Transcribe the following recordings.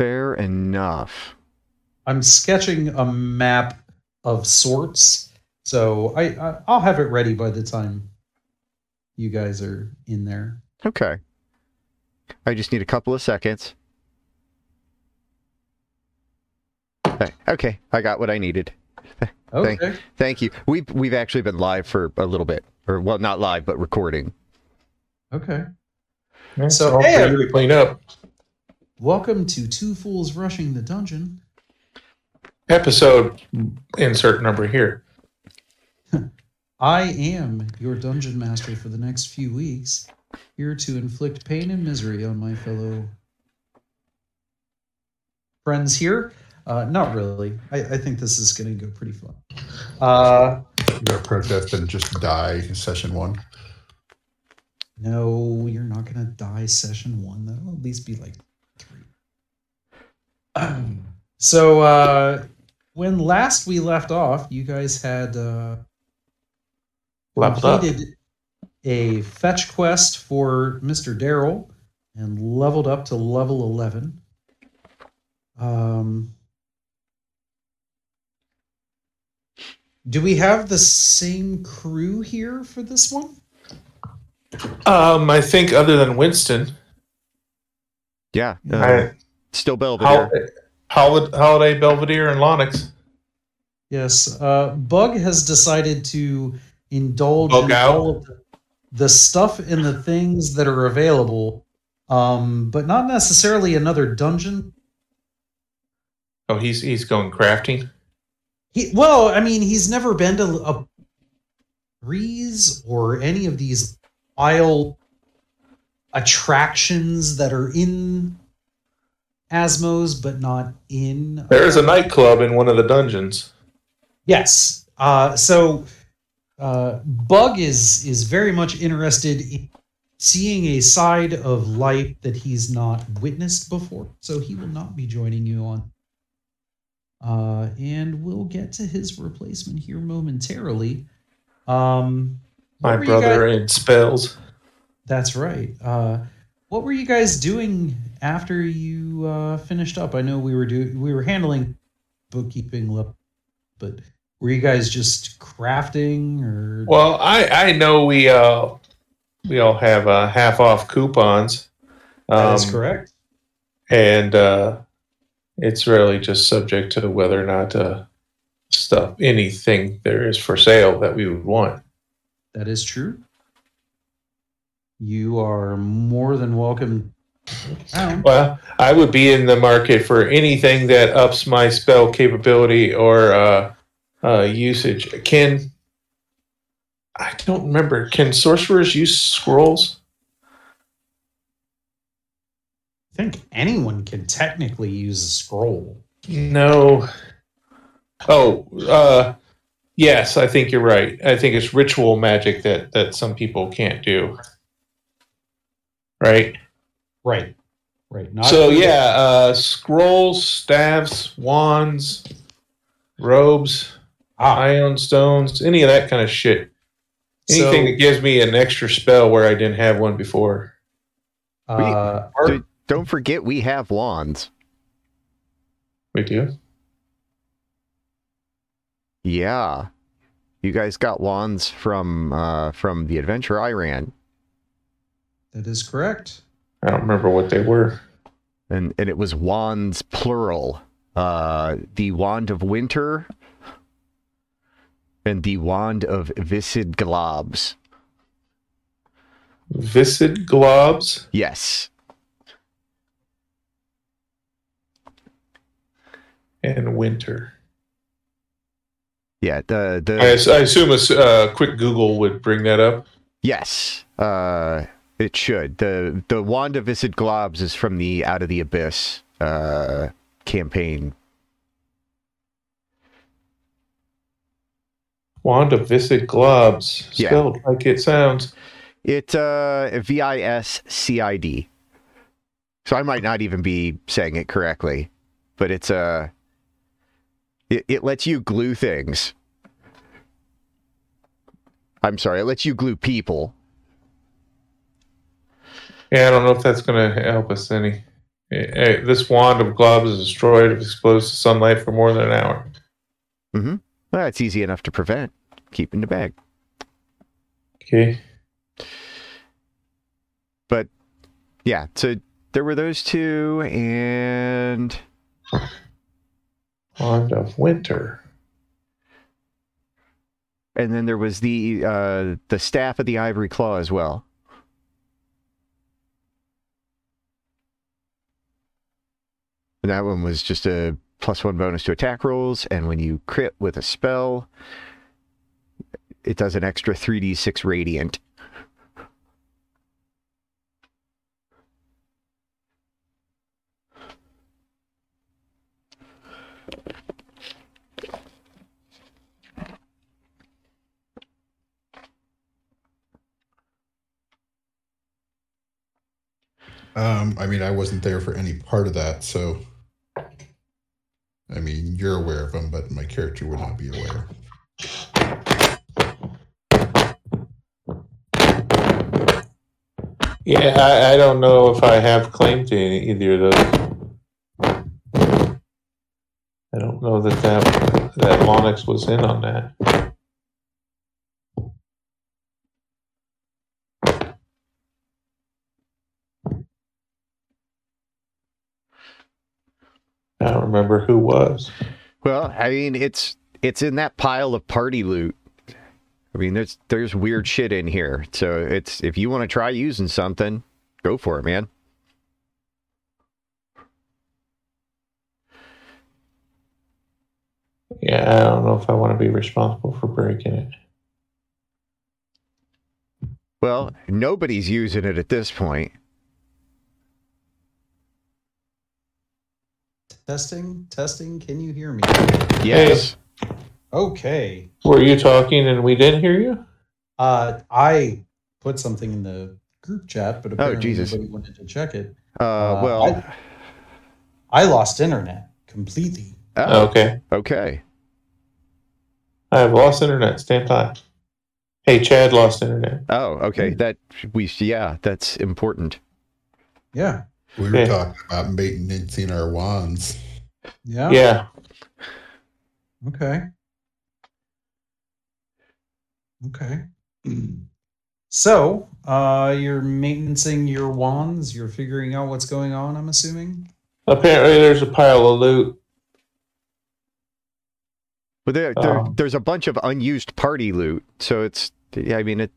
Fair enough. I'm sketching a map of sorts, so I, I I'll have it ready by the time you guys are in there. Okay. I just need a couple of seconds. Okay, Okay, I got what I needed. Okay. Thank you. We've we've actually been live for a little bit, or well, not live, but recording. Okay. So, so hey, hopefully we clean up. Welcome to Two Fools Rushing the Dungeon. Episode insert number here. I am your dungeon master for the next few weeks, here to inflict pain and misery on my fellow friends here. Uh, not really. I, I think this is going to go pretty fun. Uh, You got protest and just die in session one. no, you're not going to die session one. That'll at least be like three. so, uh, when last we left off, you guys had uh, Leveled up. completed a fetch quest for Mr. Daryl and leveled up to level 11. Um, do we have the same crew here for this one? Um, I think other than Winston, Yeah, uh, I, still Belvedere. Hol- Holiday, Belvedere, and Lonix. Yes. Uh, Bug has decided to indulge Bug in out? all of the, the stuff and the things that are available, um, but not necessarily another dungeon. Oh, he's he's going crafting. He, well, I mean, he's never been to a breeze or any of these wild attractions that are in Asmos, but not in. There is a nightclub in one of the dungeons. Yes. Uh, so uh, Bug is is very much interested in seeing a side of life that he's not witnessed before. So he will not be joining you on. Uh, and we'll get to his replacement here momentarily. Um, My brother in spells. That's right. Uh, what were you guys doing after you uh, finished up? I know we were doing we were handling bookkeeping, but were you guys just crafting or? Well, I I know we uh we all have uh, half off coupons. Um, correct. and uh, it's really just subject to whether or not uh, stuff anything there is for sale that we would want. That is true. You are more than welcome. Well, I would be in the market for anything that ups my spell capability or uh, uh, usage. Can I don't remember? Can sorcerers use scrolls? I think anyone can technically use a scroll. No. Oh, uh, yes, I think you're right. I think it's ritual magic that that some people can't do. Right. Right. Right. Not so yeah, uh, scrolls, staves, wands, robes, Ah, ion stones, any of that kind of shit. Anything So- that gives me an extra spell where I didn't have one before. uh, our- Dude, don't forget we have wands. We do. Yeah, you guys got wands from uh, from the adventure I ran, that is correct. I don't remember what they were. and and it was wands plural. Uh, the wand of winter and the wand of viscid globs. Viscid globs. Yes. and winter. Yeah, the the I, I assume a uh, quick Google would bring that up. Yes, uh, it should. the The wand of viscid globs is from the Out of the Abyss uh, campaign. Wand of Viscid Globs, Yeah. spelled like it sounds. It uh, V I S C I D. So I might not even be saying it correctly, but it's uh, it, it lets you glue things. I'm sorry, it lets you glue people. Yeah, I don't know if that's going to help us any. Eh, This wand of globs is destroyed if exposed to sunlight for more than an hour. Mm-hmm. Well, it's easy enough to prevent. Keep in the bag. Okay. But yeah, so there were those two, and Wand of winter. and then there was the uh, the staff of the ivory claw as well. And that one was just a plus one bonus to attack rolls, and when you crit with a spell, it does an extra three d six radiant. Um, I mean, I wasn't there for any part of that, so. I mean, you're aware of them, but my character would not be aware. Yeah, I, I don't know if I have claim to any, either of those. I don't know that that, that Lonix was in on that. I don't remember who was. Well, I mean, it's it's in that pile of party loot. I mean, there's there's weird shit in here. So it's if you want to try using something, go for it, man. Yeah, I don't know if I want to be responsible for breaking it. Well, nobody's using it at this point. Testing, testing. Can you hear me? Yes. Okay. Were you talking and we didn't hear you? Uh, I put something in the group chat, but apparently Jesus. nobody wanted to check it. Uh, Uh, well, I- I lost internet completely. oh, Okay. okay. I have lost internet. Stand by. Hey, Chad lost internet. Oh, okay. That we yeah, that's important. Yeah. We were Yeah. talking about maintaining our wands. Yeah. Yeah. Okay. Okay. So, uh, you're maintaining your wands. You're figuring out what's going on. I'm assuming. Apparently, there's a pile of loot. But there, there Oh. there's a bunch of unused party loot, so it's yeah, I mean it.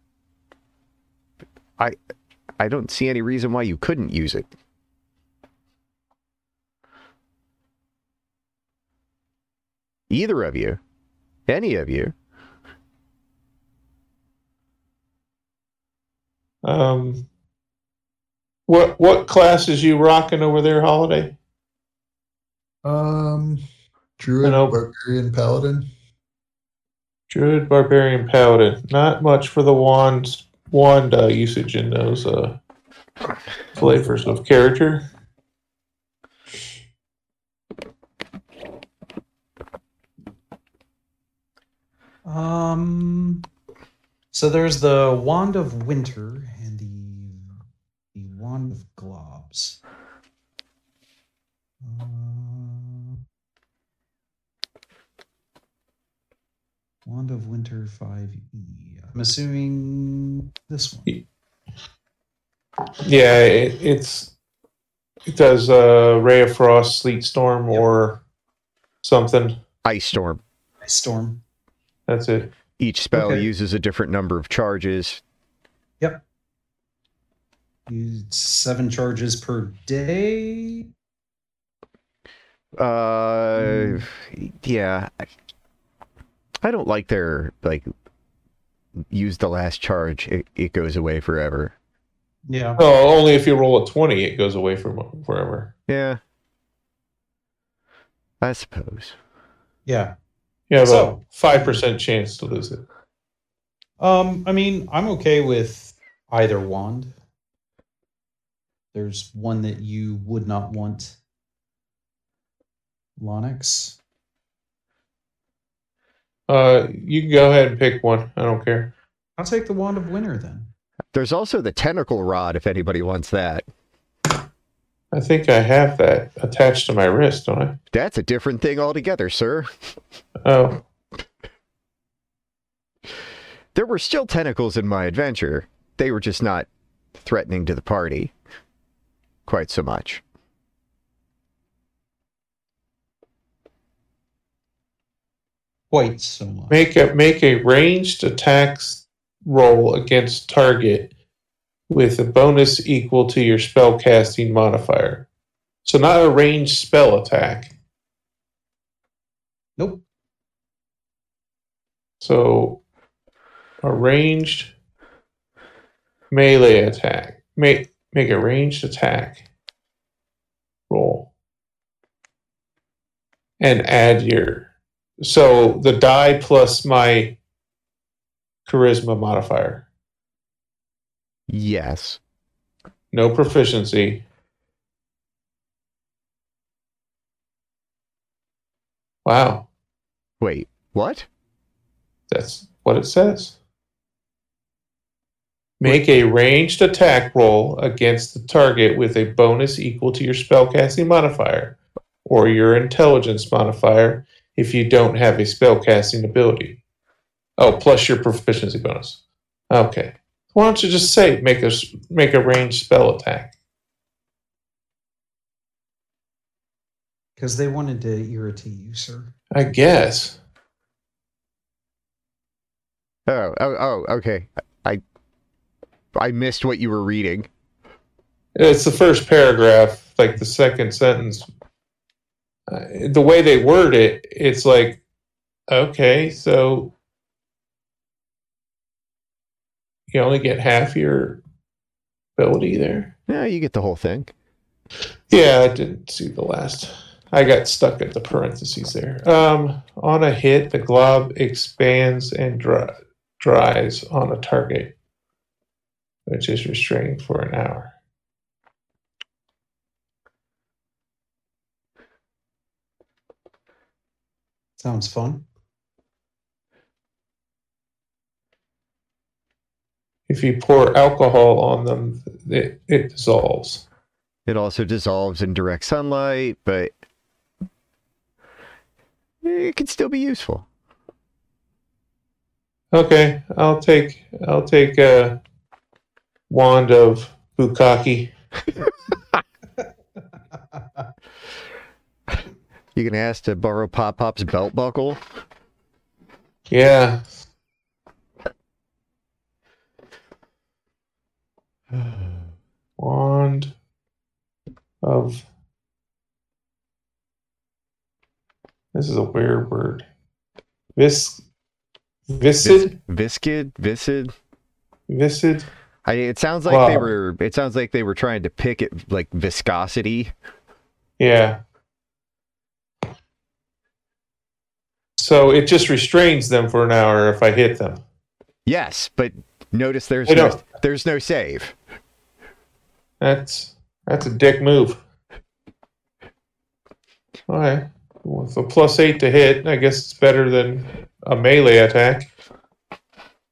I I don't see any reason why you couldn't use it. Either of you, any of you. Um, what what class is you rocking over there, Holiday? Um, Druid, Hello. Barbarian, Paladin. Druid, Barbarian, Paladin. Not much for the wand wand uh, usage in those uh, flavors of character. Um. So there's the wand of winter and the the wand of globs. Uh, wand of winter five E. I'm assuming this one. Yeah, it, it's it does uh, Ray of Frost, Sleet Storm, or something. Ice storm. Ice storm. That's it. Each spell Okay. uses a different number of charges. Yep. Use seven charges per day. Uh, yeah. I- I don't like their like use the last charge. It, it goes away forever. Yeah. Oh, only if you roll a twenty, it goes away from forever. Yeah. I suppose. Yeah. You have So- a five percent chance to lose it. Um, I mean, I'm okay with either wand. There's one that you would not want. Lonix. Uh, you can go ahead and pick one. I don't care. I'll take the wand of winter then. There's also the tentacle rod if anybody wants that. I think I have that attached to my wrist, don't I? That's a different thing altogether, sir. Oh, There were still tentacles in my adventure. They were just not threatening to the party quite so much. Quite so much. make a make a ranged attacks roll against target with a bonus equal to your spell casting modifier. So not a ranged spell attack. Nope. So a ranged melee attack. Make make a ranged attack roll. And add your so the die plus my charisma modifier. Yes. No proficiency. Wow, Wait, what? that's what it says. Make a ranged attack roll against the target with a bonus equal to your spellcasting modifier or your intelligence modifier if you don't have a spellcasting ability. Oh, plus your proficiency bonus. Okay. Why don't you just say make a make a ranged spell attack? Because they wanted to irritate you, sir. I guess. Oh, oh, oh, okay. I I missed what you were reading. It's the first paragraph, like the second sentence. Uh, the way they word it, it's like, okay, so you only get half your ability there. Yeah, you get the whole thing. Yeah, I didn't see the last. I got stuck at the parentheses there. Um, on a hit, the glob expands and dry, dries on a target, which is restrained for an hour. Sounds fun. If you pour alcohol on them, it, it dissolves. It also dissolves in direct sunlight, but it can still be useful. Okay, I'll take I'll take a wand of bukkake. You can ask to borrow Pop Pop's belt buckle. Yeah. Wand of This is a weird word. Vis viscid Viscid, viscid. viscid. I, it sounds like they were. It sounds like they were trying to pick it like viscosity. Yeah. So it just restrains them for an hour if I hit them. Yes, but notice there's no, there's no save. That's that's a dick move. All right. With a plus eight to hit, I guess it's better than a melee attack.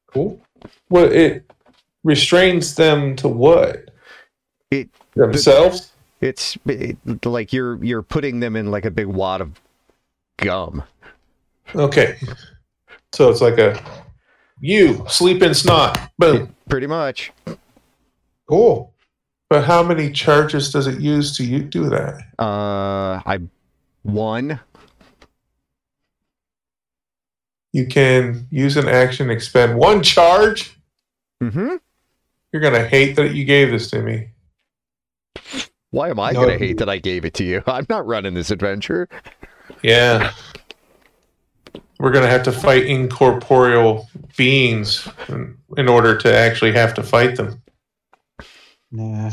Cool. Well, it restrains them to what? It Themselves? it's it, like you're you're putting them in like a big wad of gum. Okay. So it's like a you sleep in snot. Boom. Pretty much. Cool. But how many charges does it use to you do that? Uh, I one. You can use an action, expend one charge. Mm-hmm. You're gonna hate that you gave this to me. Why am I No, gonna hate that I gave it to you? I'm not running this adventure. Yeah. We're going to have to fight incorporeal beings in, in order to actually have to fight them. Nah.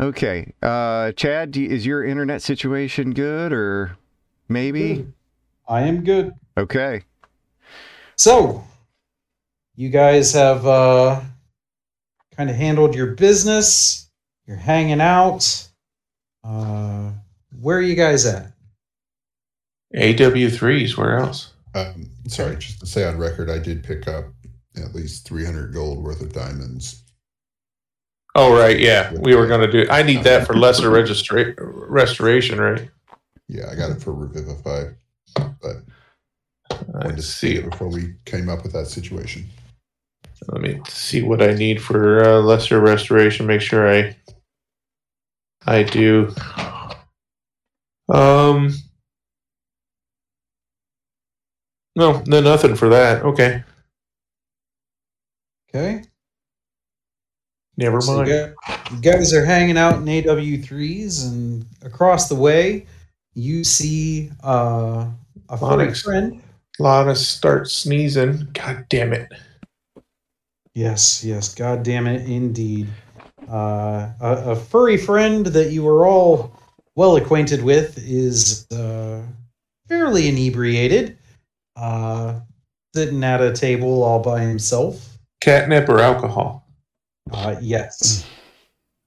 Okay. Uh, Chad, do you- is your internet situation good or maybe? I am good. Okay. So, you guys have uh, kind of handled your business. You're hanging out. Uh, where are you guys at? AW3s, where else? Um, sorry, just to say on record, I did pick up at least 300 gold worth of diamonds. Oh right, yeah, we were gonna do. I need that for lesser registra- restoration, right? Yeah, I got it for Revivify, but I wanted to see see. it before we came up with that situation. Let me see what I need for uh, lesser restoration. Make sure I I do. Um. No, no, nothing for that. Okay, Okay. never So mind. you gu- you guys are hanging out in AW3s, and across the way, you see uh, a furry Onyx. friend. Lana starts sneezing. God damn it! Yes, yes, god damn it, indeed. Uh, a, a furry friend that you are all well acquainted with is uh, fairly inebriated, uh, sitting at a table all by himself. Catnip or alcohol? Uh, yes.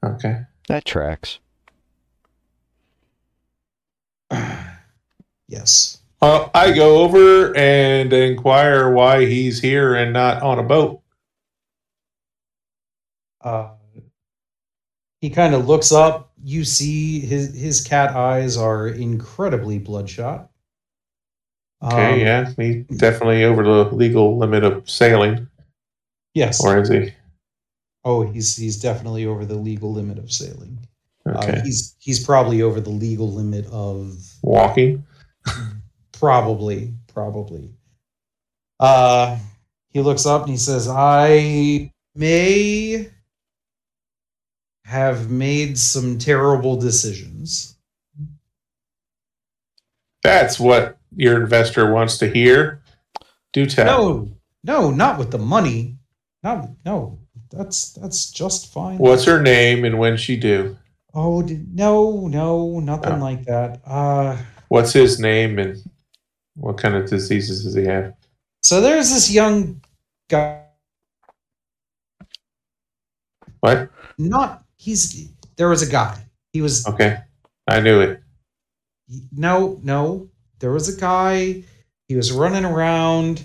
Okay. That tracks. yes. Uh, I go over and inquire why he's here and not on a boat. Uh, he kind of looks up. You see his his cat eyes are incredibly bloodshot. Okay, Um, yeah, he's definitely over the legal limit of sailing, Yes. or is he? Oh, he's he's definitely over the legal limit of sailing. Okay, Uh, he's he's probably over the legal limit of walking. probably probably. Uh, he looks up and he says, "I may have made some terrible decisions." That's what your investor wants to hear. Do tell. No, no, not with the money. Not no. That's that's just fine. What's her name and when she do? Oh no, no, nothing Oh. like that. Uh What's his name and what kind of diseases does he have? so there's this young guy. What? Not he's there was a guy. He was Okay, I knew it. no, no. There was a guy. He was running around,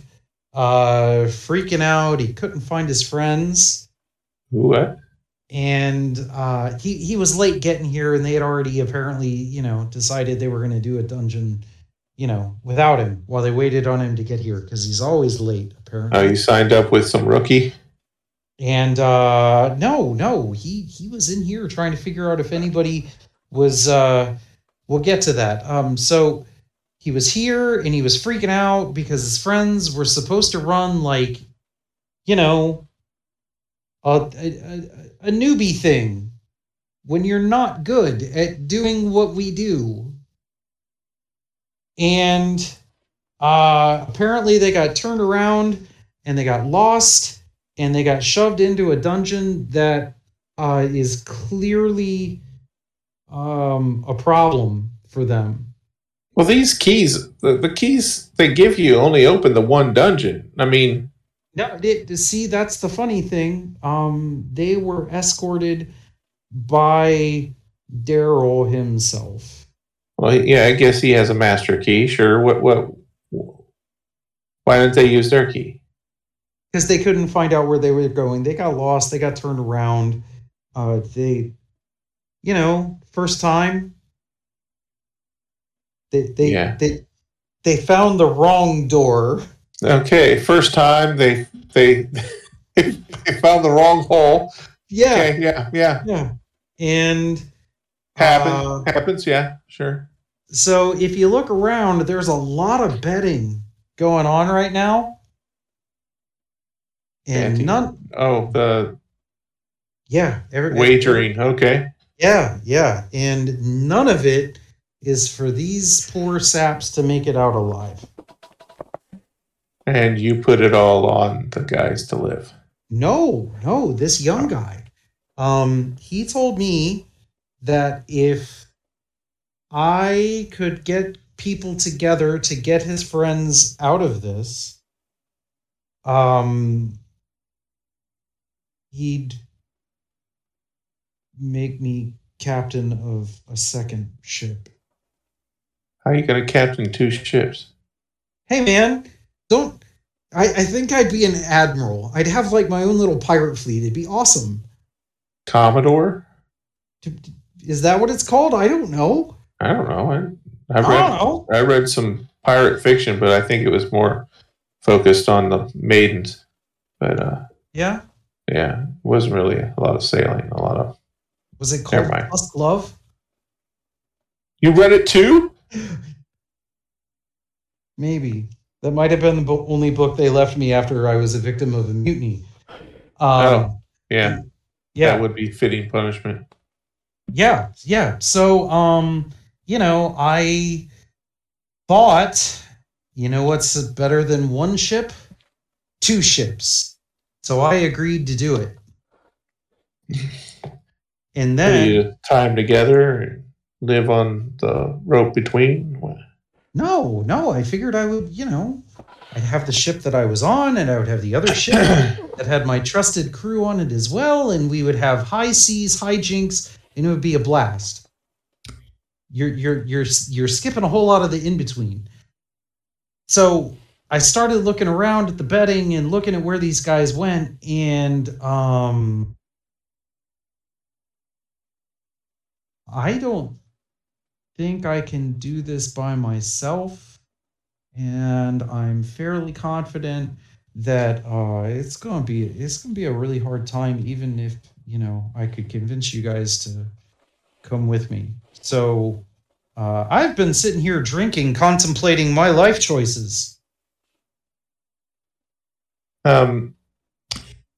uh, freaking out. He couldn't find his friends. What? and uh, he he was late getting here, and they had already apparently, you know, decided they were going to do a dungeon, you know, without him while they waited on him to get here because he's always late apparently. Oh, you signed up with some rookie? And uh, no, no, he he was in here trying to figure out if anybody was. Uh, we'll get to that. Um, so he was here and he was freaking out because his friends were supposed to run like, you know, a a, a, newbie thing when you're not good at doing what we do. And uh, apparently they got turned around and they got lost and they got shoved into a dungeon that uh, is clearly um, a problem for them. Well, these keys, the, the keys they give you only open the one dungeon. I mean, No, it, see, that's the funny thing. Um, they were escorted by Daryl himself. well, yeah, I guess he has a master key. Sure. What? What? Why didn't they use their key? because they couldn't find out where they were going. They got lost. They got turned around. Uh, they, you know, first time. They they Yeah. they they found the wrong door. Okay, first time they they they found the wrong hole. Yeah, Okay, yeah, yeah, yeah, and happens. uh, happens. Yeah, sure. so if you look around, there's a lot of betting going on right now, and Anti- none. Oh, the Yeah, every, wagering. Okay. Yeah, yeah. And none of it is for these poor saps to make it out alive. And you put it all on the guys to live. No, no, this young guy. Um, he told me that if I could get people together to get his friends out of this, um, he'd make me captain of a second ship. How are you going to captain two ships? Hey man, don't I, I think I'd be an admiral. I'd have like my own little pirate fleet. It'd be awesome. Commodore. Is that what it's called? I don't know. I don't know. I, I I read don't know. I read some pirate fiction, but I think it was more focused on the maidens. But uh, Yeah. yeah, it wasn't really a lot of sailing. A lot of. Was it called. Tusk Love? You read it too? Maybe. That might have been the only book they left me after I was a victim of a mutiny. Um, Oh. Yeah, yeah. that would be fitting punishment. yeah yeah so um you know i thought you know what's better than one ship two ships so i agreed to do it and then them together live on the rope between. No no i figured i would you know i'd have the ship that i was on and i would have the other ship that had my trusted crew on it as well and we would have high seas hijinks and it would be a blast you're you're you're you're skipping a whole lot of the in between so i started looking around at the betting and looking at where these guys went and um i don't think i can do this by myself and i'm fairly confident that uh, it's gonna be it's gonna be a really hard time, even if you know I could convince you guys to come with me. So uh, I've been sitting here drinking, contemplating my life choices. Um,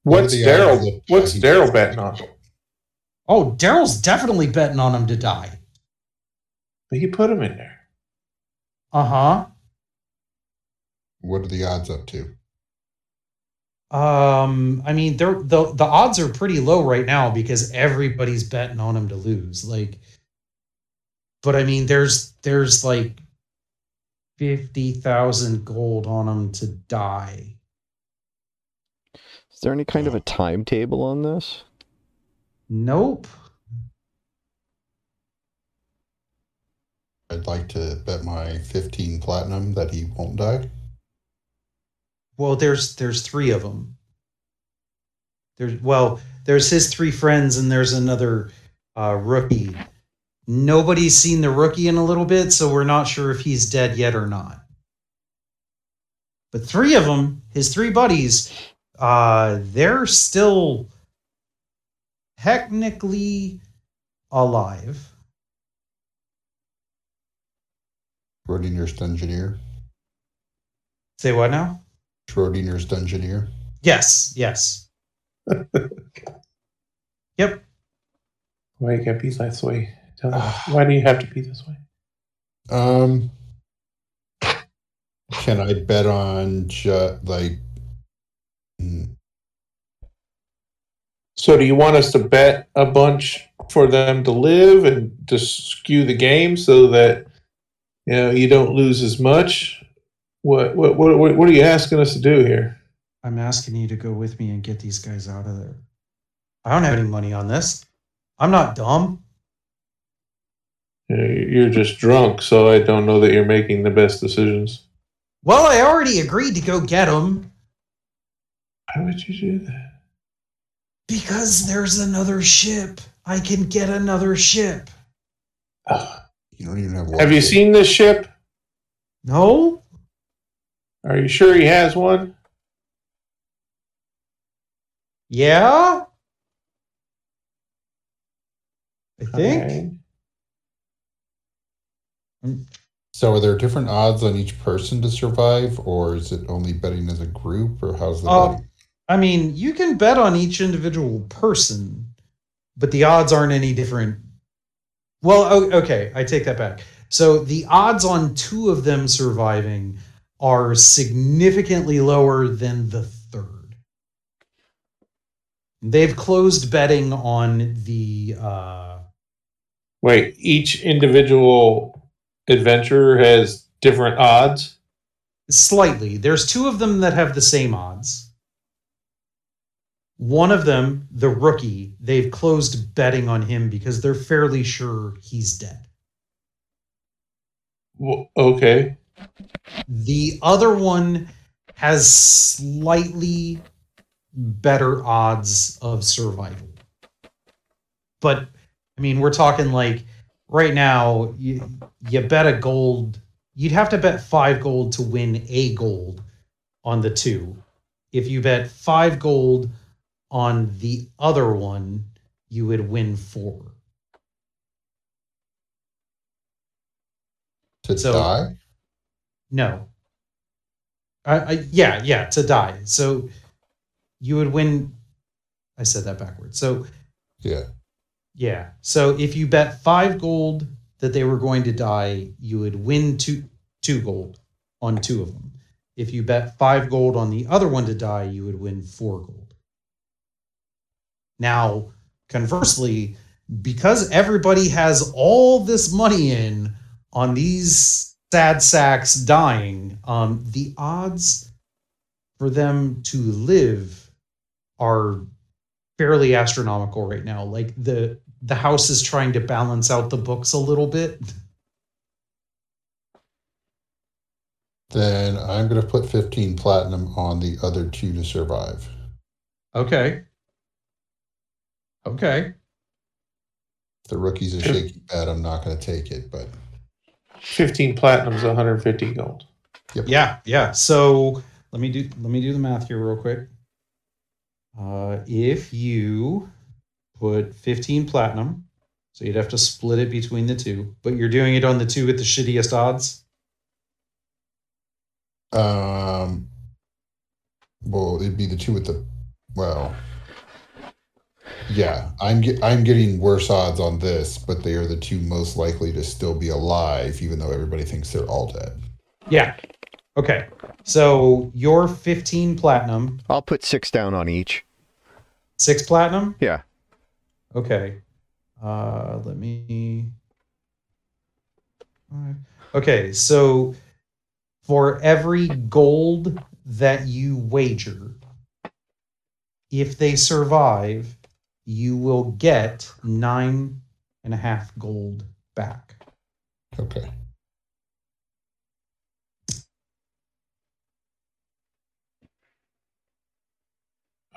what's Daryl? What's Daryl betting on? Oh, Daryl's definitely betting on him to die. But you put him in there. Uh huh. What are the odds up to? Um, I mean, they're the the odds are pretty low right now because everybody's betting on him to lose. Like, but I mean, there's there's like fifty thousand gold on him to die. Is there any kind of a timetable on this? Nope. I'd like to bet my 15 platinum that he won't die. Well, there's there's three of them. There's well, there's his three friends and there's another uh, rookie. Nobody's seen the rookie in a little bit, so we're not sure if he's dead yet or not. But three of them, his three buddies, uh, they're still technically alive. Schrodinger's Dungeoneer. Say what now? Schrodinger's Dungeoneer. Yes, yes. yep. Why you gotta be this way? Tell me, why do you have to be this way? Um, can I bet on ju- like? mm, So, do you want us to bet a bunch for them to live and to skew the game so that you know you don't lose as much? What what what what are you asking us to do here? I'm asking you to go with me and get these guys out of there. I don't have any money on this. I'm not dumb. You're just drunk, so I don't know that you're making the best decisions. Well, I already agreed to go get them Why would you do that? because there's another ship. I can get another ship. Ugh. You don't even have. Have you seen this ship? No? Are you sure he has one? Yeah? I think. Okay. So are there different odds on each person to survive, or is it only betting as a group, or how's the Oh. betting? I mean, you can bet on each individual person, but the odds aren't any different. Well, okay, I take that back. So the odds on two of them surviving are significantly lower than the third. They've closed betting on the uh Wait, each individual adventurer has different odds. slightly. There's two of them that have the same odds. One of them, the rookie, they've closed betting on him because they're fairly sure he's dead. Well, okay. The other one has slightly better odds of survival. but I mean, we're talking like right now, you you bet a gold. You'd have to bet five gold to win a gold on the two. If you bet five gold on the other one, you would win four. To So- die? No. I, I yeah, yeah, to die. So you would win. I said that backwards. So Yeah. yeah. So if you bet five gold that they were going to die, you would win two two gold on two of them. If you bet five gold on the other one to die, you would win four gold. Now, conversely, because everybody has all this money in on these sad sacks dying, um, the odds for them to live are fairly astronomical right now. Like the the house is trying to balance out the books a little bit. Then I'm going to put 15 platinum on the other two to survive. Okay. Okay. If the rookie's a shaky bet, I'm not going to take it, but 15 platinum's 150 gold. Yep. Yeah, yeah. So let me do let me do the math here real quick. Uh, if you put 15 platinum, so you'd have to split it between the two, but you're doing it on the two with the shittiest odds. um well, it'd be the two with the well. Yeah, I'm get, I'm getting worse odds on this, but they are the two most likely to still be alive even though everybody thinks they're all dead. Yeah. Okay. So your 15 platinum, I'll put six down on each. six platinum. Yeah. Okay. Uh, let me. Alright. Okay, so for every gold that you wager, if they survive, you will get nine and a half gold back. Okay.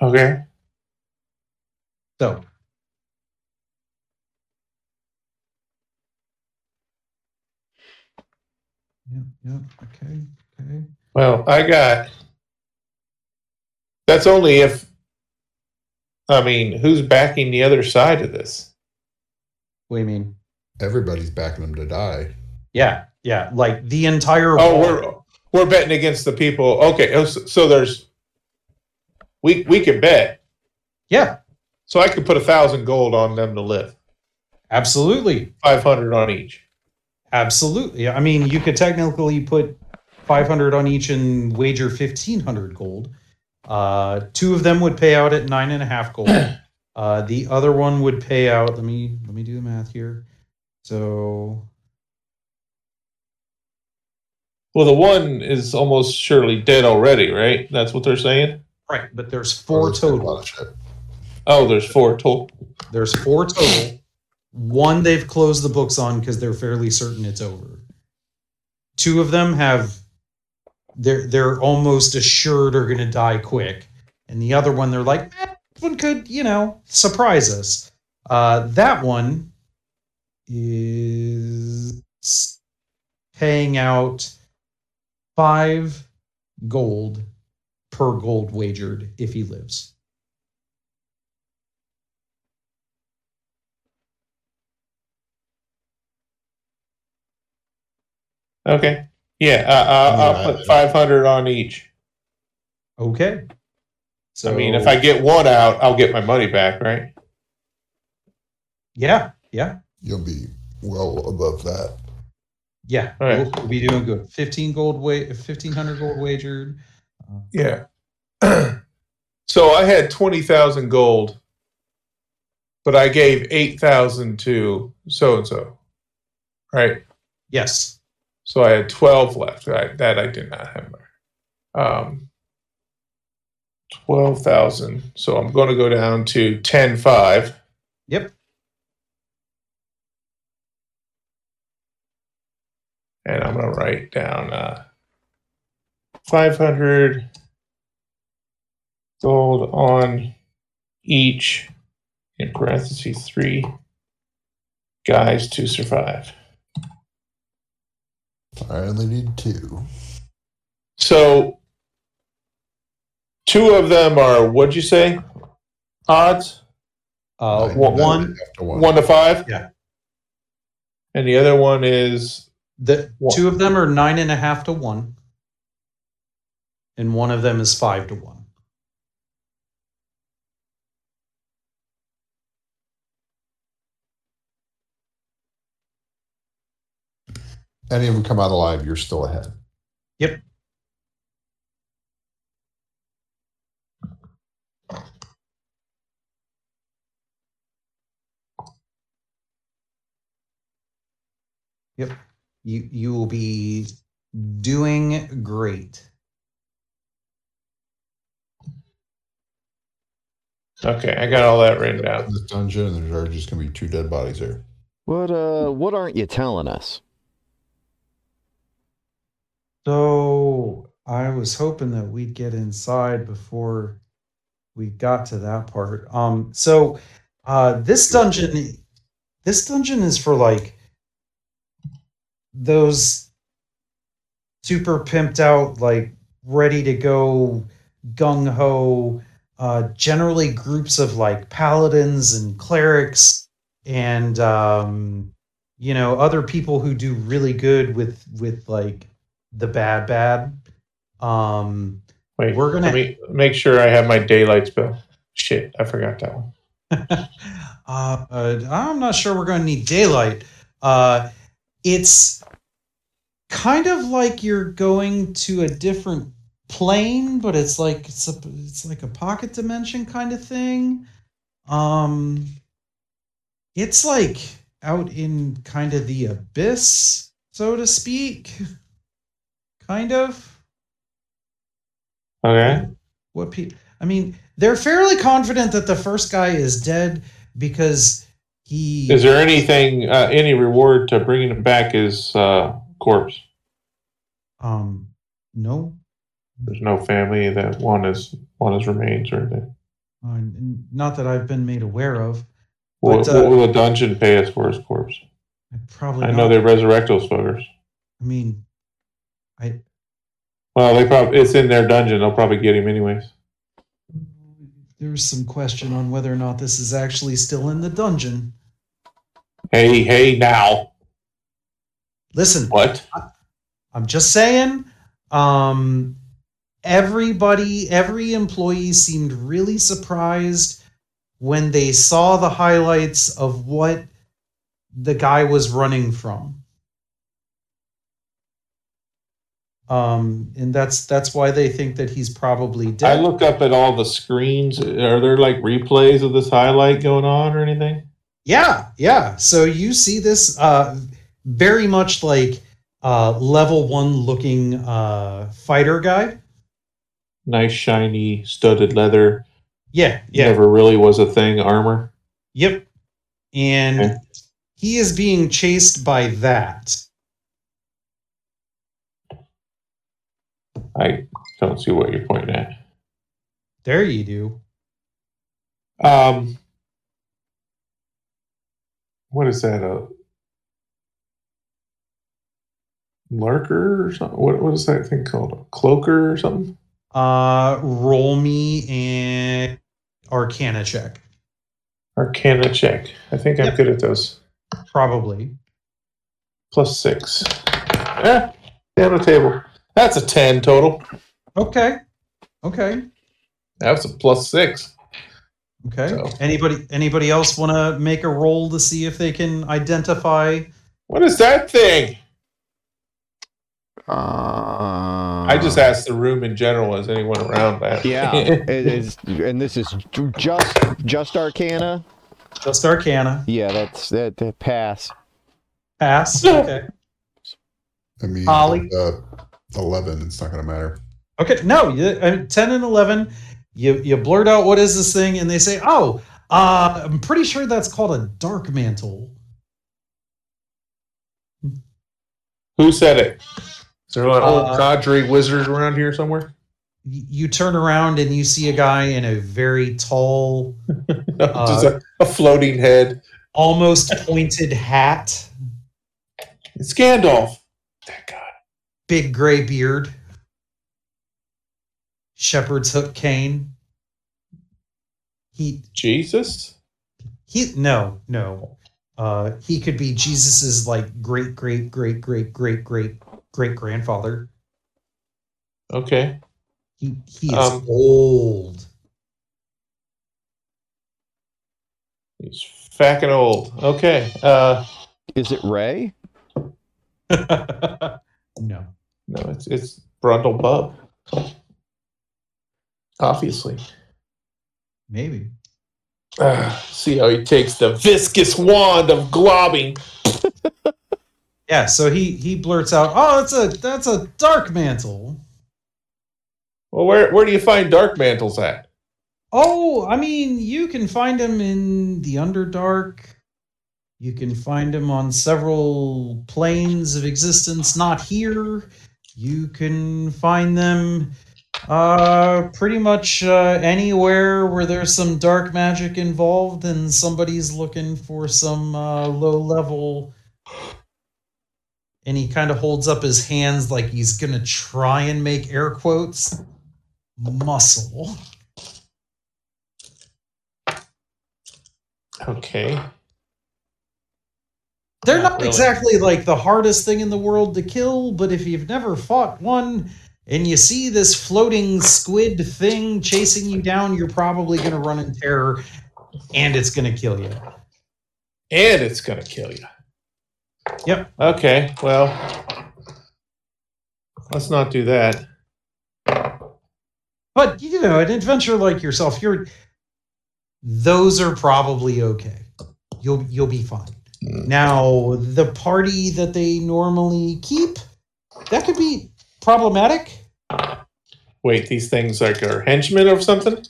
Okay. So, Yep, yep, okay, okay. Well, I got. That's only if. I mean, who's backing the other side of this? What do you mean? Everybody's backing them to die. Yeah, yeah, like the entire. Oh, ball- we're we're betting against the people. Okay, oh, so, so there's. We we can bet, yeah, so I could put a thousand gold on them to live, absolutely. five hundred on each. Absolutely. I mean, you could technically put 500 on each and wager 1500 gold. Uh, two of them would pay out at nine and a half gold. Uh, the other one would pay out. Let me let me do the math here. So Well, the one is almost surely dead already, right? That's what they're saying. right, but there's four That's a lot total. Oh, there's four total. There's four total. One they've closed the books on because they're fairly certain it's over. Two of them have they're they're almost assured are gonna die quick. And the other one they're like, eh, one could, you know, surprise us. Uh that one is paying out five gold per gold wagered if he lives. Okay. Yeah, uh, uh, I'll put five hundred on each. Okay. So I mean, if I get one out, I'll get my money back, right? Yeah, yeah, You'll be well above that. yeah. All right. We'll, we'll be doing good. Fifteen gold wa- fifteen hundred gold wagered. Uh, Yeah. so I had twenty thousand gold, but I gave eight thousand to so and so. Right. yes. So I had twelve left. I, that I did not have. Um, twelve thousand. So I'm going to go down to ten five. Yep. and I'm gonna write down uh, 500 gold on each in parentheses three guys to survive. I only need two. So two of them are what'd you say? Odds? Uh, Nine, one- nine one, and a half to one. One to five? Yeah. And the other one is the One. two of them are nine and a half to one, and one of them is five to one. Any of them come out alive, you're still ahead. Yep. Yep. You you will be doing great. okay, I got all that written down. In this dungeon, and there are just going to be two dead bodies there. What uh what aren't you telling us? So I was hoping that we'd get inside before we got to that part. Um, so uh, this dungeon, this dungeon is for like those super pimped out, like ready to go, gung ho. Uh, generally, groups of like paladins and clerics, and um, you know other people who do really good with with like the bad bad. Um, Wait, We're gonna- let me make sure I have my daylight spell. Shit, I forgot that one. uh, I'm not sure we're going to need daylight. Uh, it's kind of like you're going to a different plane, but it's like it's a it's like a pocket dimension kind of thing. Um, it's like out in kind of the abyss, so to speak. Kind of. Okay. what people i mean they're fairly confident that the first guy is dead because he Is there anything, uh, any reward to bringing him back his uh, corpse? um no There's no family that one is one is remains or anything. uh, not that i've been made aware of What, But, uh, what will a dungeon pay us for his corpse? I probably I know they resurrect those fuckers. i mean i Well, they probably it's in their dungeon. They'll probably get him anyways. there's some question on whether or not this is actually still in the dungeon Hey, hey, now listen what? i'm just saying um everybody every employee seemed really surprised when they saw the highlights of what the guy was running from um and that's that's why they think that he's probably dead. I look up at all the screens. Are there like replays of this highlight going on or anything? yeah yeah so you see this uh very much like uh level one looking uh fighter guy Nice shiny studded leather. yeah yeah Never really was a thing. Armor. Yep. And Okay. he is being chased by that. I don't see what you're pointing at. There you do. Um, what is that? A lurker or something? What what is that thing called? A cloaker or something? Uh roll me an arcana check. Arcana check. I think I'm good at those. Probably. Plus six. Yeah, down the table. That's a ten total. Okay. Okay. That's a plus six. Okay. So- Anybody anybody else want to make a roll to see if they can identify What is that thing? Uh, I just asked the room in general. Is anyone around that? Yeah, it is, and this is just just Arcana. just arcana? Yeah, that's that, that pass. Pass. Okay. I mean, Ollie? uh, 11, it's not going to matter. Okay. No, you, uh, 10 and 11 you you blurt out what is this thing and they say, "Oh, uh, I'm pretty sure that's called a dark mantle." Who said it? Is there an old Uh, cadre wizard around here somewhere? you turn around and you see a guy in a very tall, Just a, a floating head. almost pointed hat, It's Gandalf. That guy. Big gray beard, shepherd's hook cane. He Jesus? he no no. Uh, he could be Jesus's like great great great great great great great grandfather. Okay. He he is Um, old. He's fucking old. Okay. Uh Is it Ray? no. No, it's it's Brundle Bub. Obviously. Maybe. Ah, see how he takes the viscous wand of globbing. Yeah, so he he blurts out, "Oh, that's a that's a dark mantle." Well, where where do you find dark mantles at? Oh, I mean, you can find them in the Underdark. You can find them on several planes of existence, not here. You can find them uh pretty much uh, anywhere where there's some dark magic involved and somebody's looking for some uh, low level and he kind of holds up his hands like he's gonna try and make air quotes muscle Okay. They're Not not really. exactly like the hardest thing in the world to kill, but if you've never fought one and you see this floating squid thing chasing you down, you're probably going to run in terror and it's going to kill you. And it's gonna kill you. Yep. Okay, well let's not do that. But, you know, an adventure like yourself, you're those are probably okay. You'll you'll be fine. Now, the party that they normally keep, that could be problematic. Wait, these things like are henchmen or something?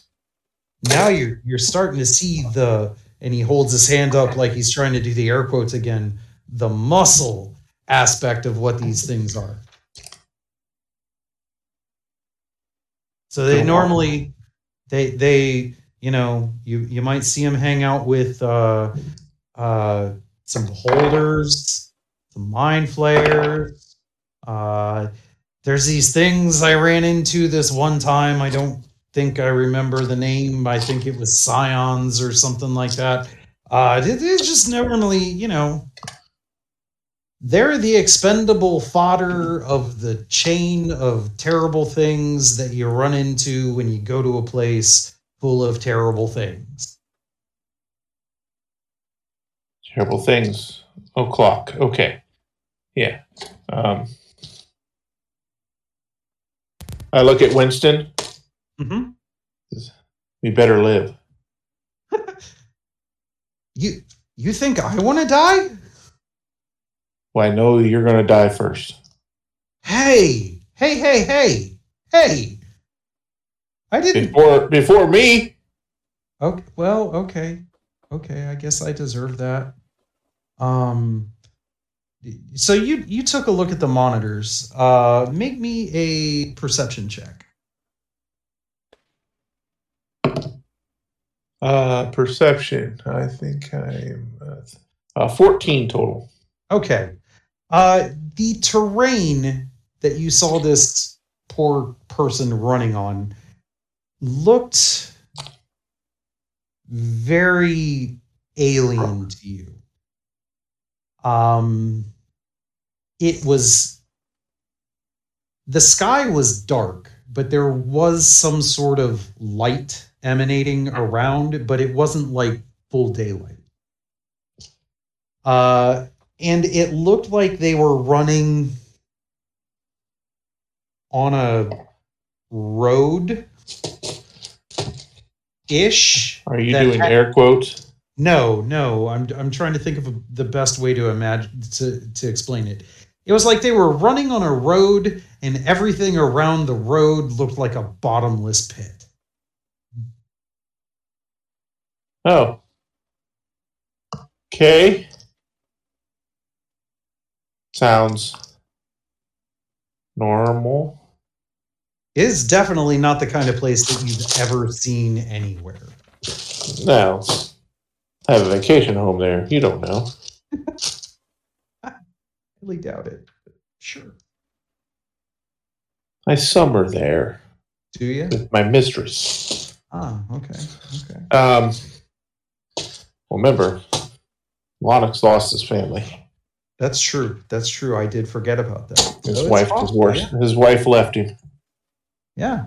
now you're you're starting to see the and he holds his hand up like he's trying to do the air quotes again the muscle aspect of what these things are so they normally they they you know you you might see them hang out with uh uh some holders some mind flayers uh there's these things i ran into this one time i don't think I remember the name. I think it was Scions or something like that. Uh, it- it's just normally, you know, they're the expendable fodder of the chain of terrible things that you run into when you go to a place full of terrible things. Terrible things. O'clock. Okay. Yeah. Um, I look at Winston. Mm-hmm. We better live. You you think I want to die? Well, I know you're going to die first. Hey, hey, hey, hey, hey! I didn't Before before me. Okay. Well, okay. Okay, I guess I deserve that. Um so you you took a look at the monitors. Uh make me a perception check. Uh, perception. I think I'm uh, uh, 14 total. Okay. Uh the terrain that you saw this poor person running on looked very alien to you. Um it was the sky was dark, but there was some sort of light emanating around, but it wasn't like full daylight. Uh and it looked like they were running on a road ish. Are you doing had- air quotes? No, no. I'm I'm trying to think of a, the best way to imagine to to explain it. It was like they were running on a road and everything around the road looked like a bottomless pit. Oh. Okay. Sounds normal. is definitely not the kind of place that you've ever seen anywhere. Now, I have a vacation home there. You don't know. I really doubt it. Sure. I summer there Do you? with my mistress. Ah, okay. Okay. Um, well, remember, Lonnox lost his family. That's true. That's true. I did forget about that. His it's wife divorced. His wife left him. Yeah.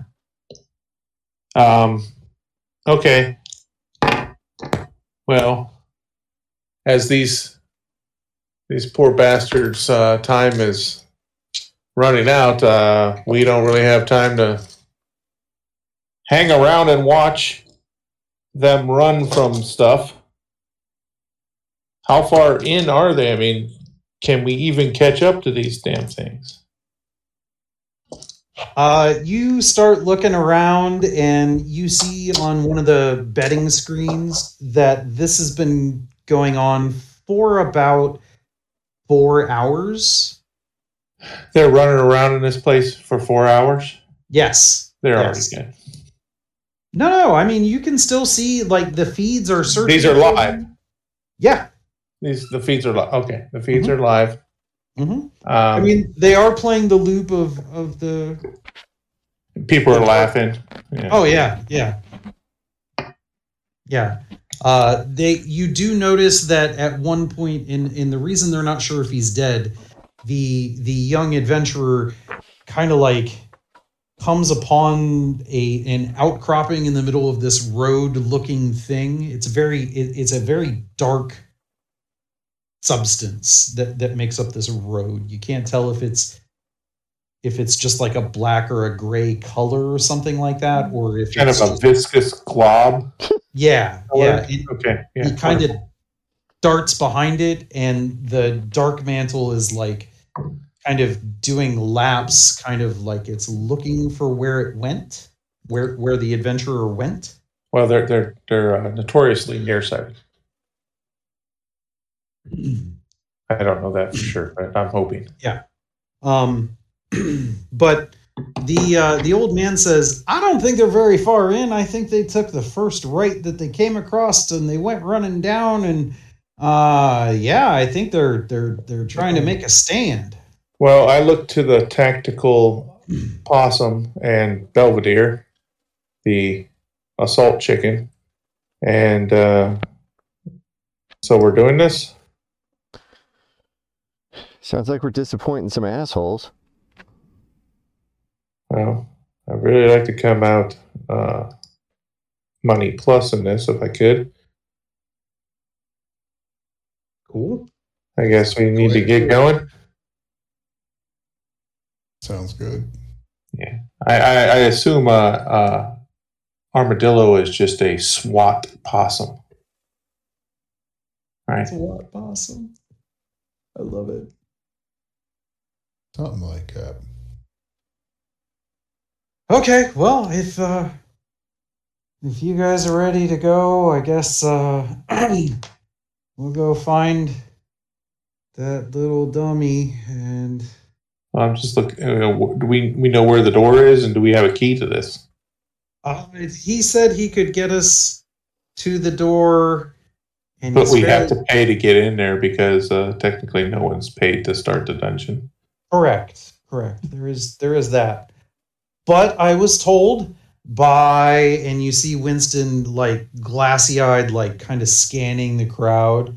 Um, okay. Well, as these these poor bastards' uh, time is running out, uh, we don't really have time to hang around and watch them run from stuff. How far in are they? I mean, can we even catch up to these damn things? Uh, you start looking around and you see on one of the betting screens that this has been going on for about four hours. They're running around in this place for four hours. Yes. They're Yes. already good. No, no. I mean, you can still see like the feeds are searching. These are live. Yeah. These the feeds are live. Okay, the feeds are live. Hmm Um, I mean, they are playing the loop of of the. people are laughing. Yeah. Oh yeah, yeah, yeah. Uh, they you do notice that at one point in in the reason they're not sure if he's dead, the the young adventurer kind of like comes upon a an outcropping in the middle of this road looking thing. It's very it, it's a very dark substance that that makes up this road. You can't tell if it's if it's just like a black or a gray color or something like that, or if it's kind of a viscous glob. yeah, yeah. It, Okay. Yeah. he kind of darts behind it, and the dark mantle is like kind of doing laps, kind of like it's looking for where it went, where where the adventurer went. Well, they're they're they're uh, notoriously nearsighted. I don't know that for sure, but I'm hoping. Yeah. Um, but the uh, the old man says, "I don't think they're very far in. I think they took the first right that they came across, and they went running down. And uh, yeah, I think they're they're they're trying to make a stand." Well, I looked to the tactical possum and Belvedere, the assault chicken, and uh, so we're doing this. Sounds like we're disappointing some assholes. Well, I'd really like to come out uh, money plus in this if I could. Cool. I guess we need to get going. Sounds good. I, I, I assume uh, uh, armadillo is just a SWAT possum. Right. That's what awesome. I love it. Something like that. Okay, well, if uh if you guys are ready to go, I guess uh we'll go find that little dummy and I'm just looking. Uh, do we we know where the door is, and do we have a key to this? uh, he said he could get us to the door and But he's we have to pay to get in there because uh, technically no one's paid to start the dungeon. Correct. Correct. There is there is that. But I was told by and you see Winston like glassy eyed, like kind of scanning the crowd.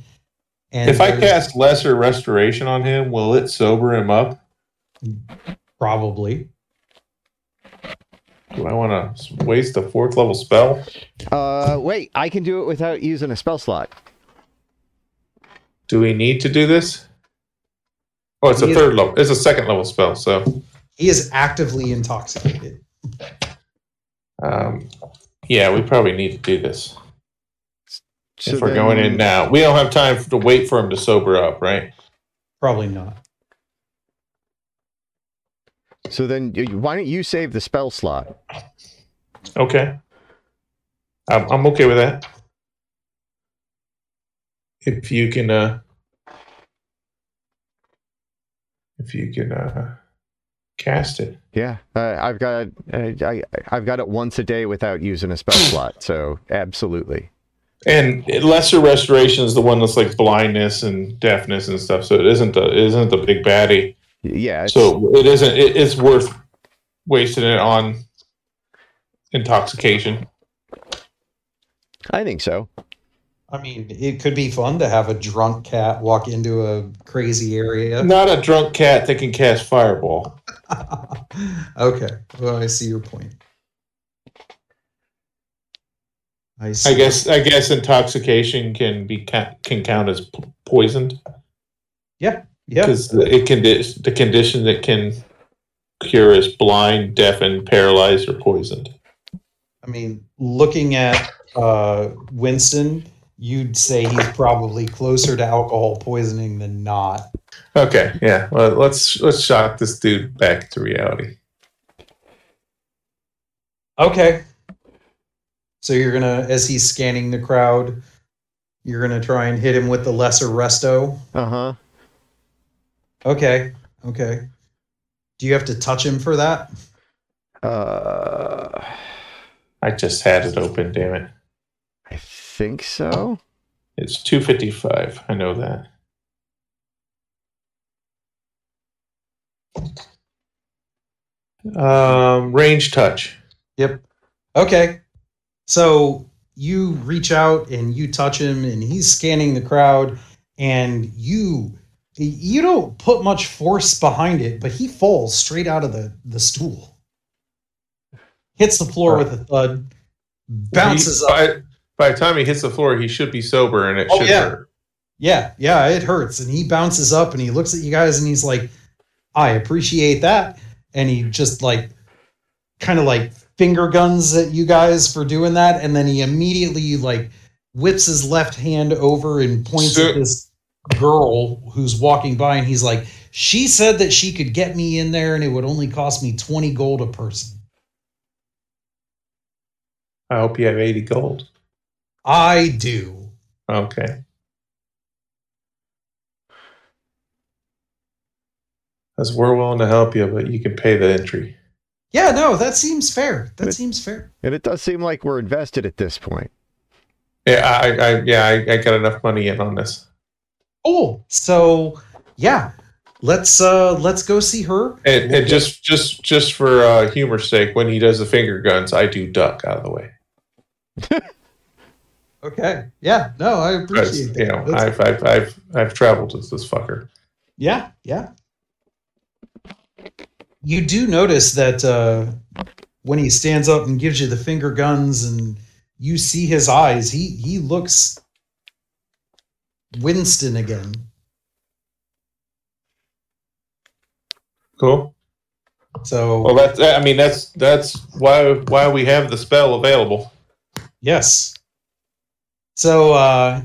And if I cast lesser restoration on him, will it sober him up? probably. Do I want to waste a fourth level spell? Uh, wait, I can do it without using a spell slot. Do we need to do this? Oh, it's a He is- third level. It's a second level spell. So, He is actively intoxicated. um, yeah, we probably need to do this So if we're going in now. We don't have time to wait for him to sober up, right? Probably not. So then, y- why don't you save the spell slot? Okay. I'm, I'm okay with that. If you can, uh, if you can, uh, Cast it. Yeah, uh, I've got uh, I, I've got it once a day without using a spell slot. So absolutely. And lesser restoration is the one that's like blindness and deafness and stuff. So it isn't the it isn't the big baddie. Yeah. So it isn't. It, it's worth wasting it on intoxication. I think so. I mean, it could be fun to have a drunk cat walk into a crazy area. Not a drunk cat that can cast fireball. okay. Well, I see your point. I. I guess. I guess intoxication can be ca- can count as poisoned Yeah. because it can the condition that can cure is blind, deafened, paralyzed, or poisoned. I mean, looking at uh, Winston, you'd say he's probably closer to alcohol poisoning than not. Okay, yeah. Well, let's let's shock this dude back to reality. Okay. So you're gonna, as he's scanning the crowd, you're gonna try and hit him with the lesser resto. Uh huh. Okay. Okay. Do you have to touch him for that? Uh, I just had it open. Damn it! I think so. It's two fifty five. I know that. Um, range touch. Yep. Okay. So you reach out and you touch him, and he's scanning the crowd, and you you don't put much force behind it, but he falls straight out of the the stool, hits the floor with a thud, bounces He- up. By, the time he hits the floor, he should be sober, and it Oh, should yeah. hurt. Yeah, yeah, it hurts. And he bounces up and he looks at you guys and he's like, I appreciate that. And he just like kind of like finger guns at you guys for doing that. And then he immediately like whips his left hand over and points So- at this girl who's walking by and he's like, She said that she could get me in there and it would only cost me 20 gold a person. I hope you have eighty gold. I do. Okay. As we're willing to help you, but you can pay the entry. Yeah, no, that seems fair. That But- seems fair. And it does seem like we're invested at this point. Yeah, I, I yeah, I, I got enough money in on this. Oh, so yeah, let's uh let's go see her. And, and just just just for uh, humor's sake, when he does the finger guns, I do duck out of the way. Okay. Yeah. No, I appreciate you know, I've I've I've I've traveled with this fucker. yeah. Yeah. You do notice that uh, when he stands up and gives you the finger guns, and you see his eyes, he he looks Winston again. Cool. So Well, that's I mean that's that's why why we have the spell available. Yes. So uh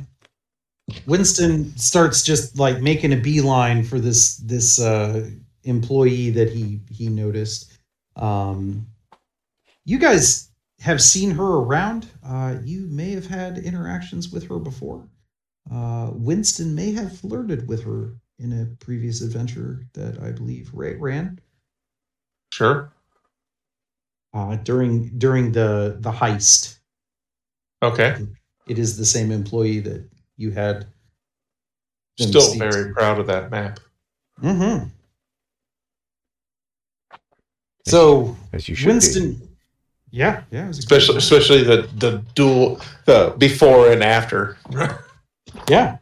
Winston starts just like making a beeline for this this uh employee that he he noticed. Um you guys have seen her around. Uh you may have had interactions with her before. Uh Winston may have flirted with her in a previous adventure that I believe Ray ran Sure. uh during during the the heist. Okay. It is the same employee that you had. Still see- very proud of that map. Mhm. So As you should be. Winston, yeah, yeah, it was a Especially especially the the dual the before and after. yeah.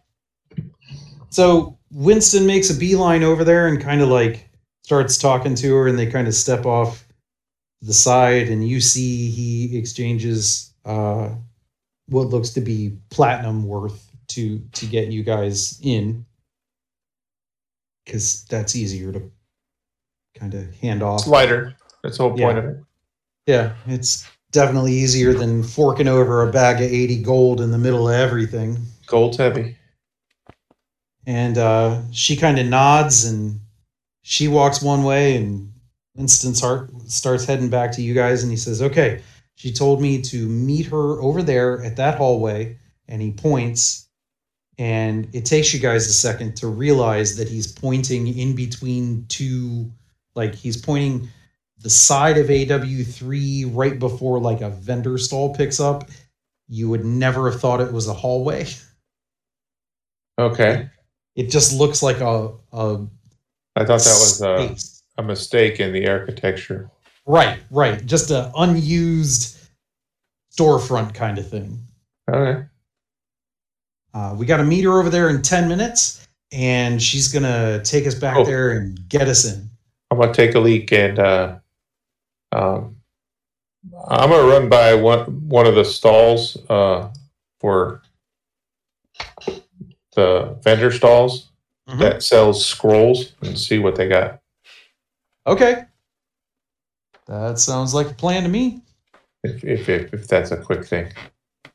So Winston makes a beeline over there and kind of like starts talking to her, and they kind of step off the side, and you see he exchanges uh, what looks to be platinum worth to to get you guys in, because that's easier to kind of hand off. It's lighter. That's the whole point Yeah. of it. Yeah, it's definitely easier than forking over a bag of 80 gold in the middle of everything. Gold's heavy. And uh, she kind of nods and she walks one way, and Winston's heart starts heading back to you guys. And he says, Okay, she told me to meet her over there at that hallway. And he points, and it takes you guys a second to realize that he's pointing in between two Like he's pointing the side of AW3 right before like a vendor stall picks up. You would never have thought it was a hallway. Okay. It just looks like a, a I thought that was a, a mistake in the architecture. Right, right. Just a unused storefront kind of thing. Okay. Uh, we got to meet her over there in 10 minutes, and she's going to take us back Oh. there and get us in. I'm gonna take a leak and uh, um, I'm gonna run by one one of the stalls uh, for the vendor stalls Mhm. that sells scrolls and see what they got. Okay. That sounds like a plan to me. If if if, if that's a quick thing,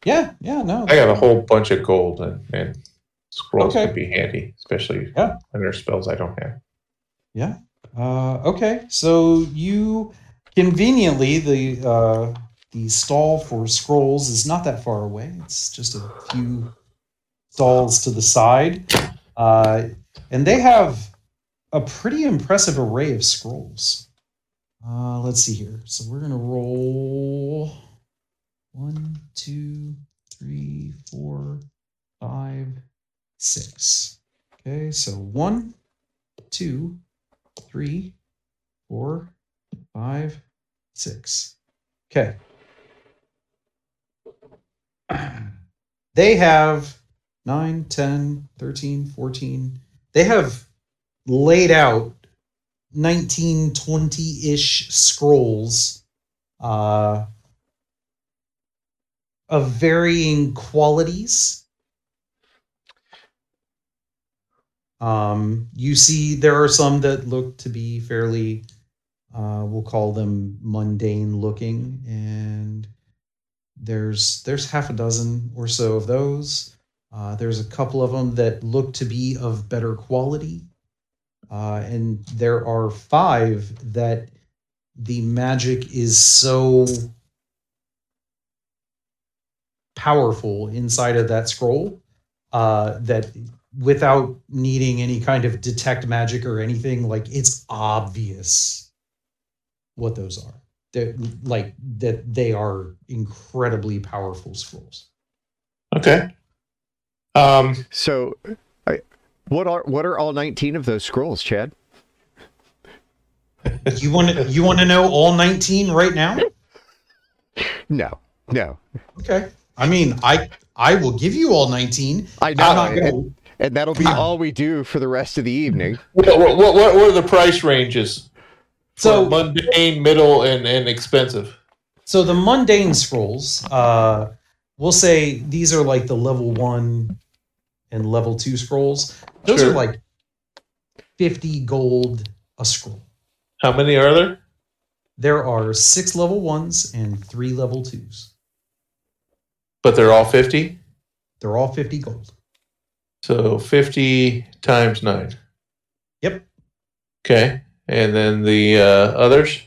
Yeah, yeah, no. I got a whole bunch of gold and, and scrolls Okay. could be handy, especially Yeah. when there's spells I don't have. Yeah. Uh, okay. So you conveniently the uh, the stall for scrolls is not that far away. It's just a few stalls to the side, uh, and they have a pretty impressive array of scrolls. Uh, let's see here. So we're gonna roll one, two, three, four, five, six. Okay. So one, two three, four, five, six. Okay. They have 9, 10, 13, 14. They have laid out 19, 20 ish scrolls uh, of varying qualities. Um, you see, there are some that look to be fairly, uh, we'll call them mundane looking, and there's there's half a dozen or so of those. Uh, there's a couple of them that look to be of better quality, uh, and there are five that the magic is so powerful inside of that scroll uh, that without needing any kind of detect magic or anything like it's obvious what those are that like that they are incredibly powerful scrolls Okay. Um, So, I, what are what are all 19 of those scrolls, Chad? you want to you want to know all 19 right now No, no. okay i mean i i will give you all 19 I I'm know, not and, gonna, and that'll be all we do for the rest of the evening. what, what, what, what are the price ranges? so mundane, middle, and, and expensive. So the mundane scrolls, uh, we'll say these are like the level one and level two scrolls. Those Sure. are like 50 gold a scroll. How many are there? There are six level ones and three level twos. But they're all 50? They're all 50 gold. So 50 times 9. Yep. Okay. And then the uh, others?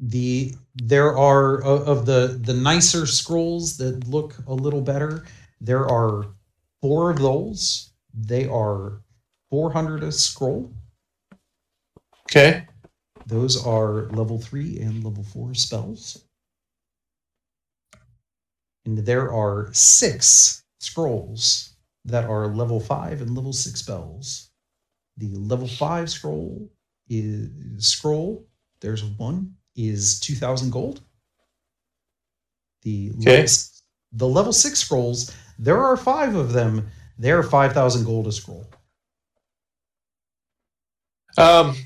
The there are of the the nicer scrolls that look a little better. There are four of those. They are 400 a scroll. Okay. Those are level three and level four spells. And there are six scrolls that are level five and level six spells. The level five scroll is scroll. There's one is two thousand gold. The Okay. level, the level six scrolls. There are five of them. They're five thousand gold a scroll. Um,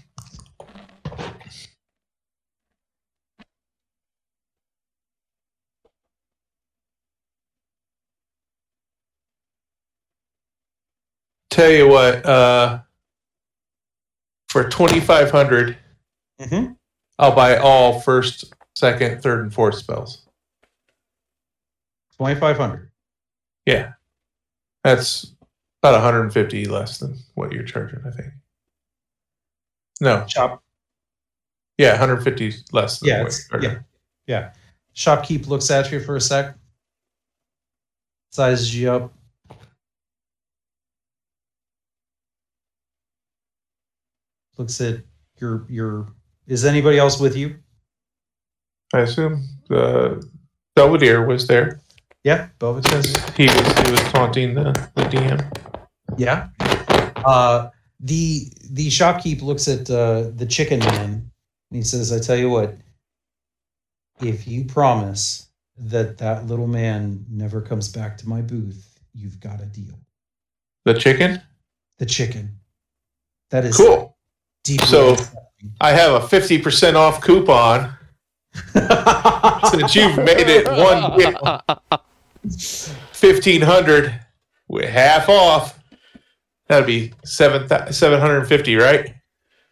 tell you what, uh, for 2500 Mm-hmm. I'll buy all first, second, third, and fourth spells. Twenty five hundred. Yeah. That's about 150 less than what you're charging, I think. No, Chop yeah, 150 less than Yeah, what you're yeah, yeah. Shopkeep looks at you for a sec, sizes you up. Looks at your your Is anybody else with you? I assume the Belvedere was there. Yeah, Belvedere says He was he was taunting the, the DM. Yeah. Uh, the the shopkeep looks at uh, the chicken man and he says, "I tell you what, if you promise that that little man never comes back to my booth, you've got a deal." The chicken? The chicken. That is Cool. deeply So- unsettling. I have a 50% off coupon since you've made it one deal. 1500 with half off. That'd be seven 750, right?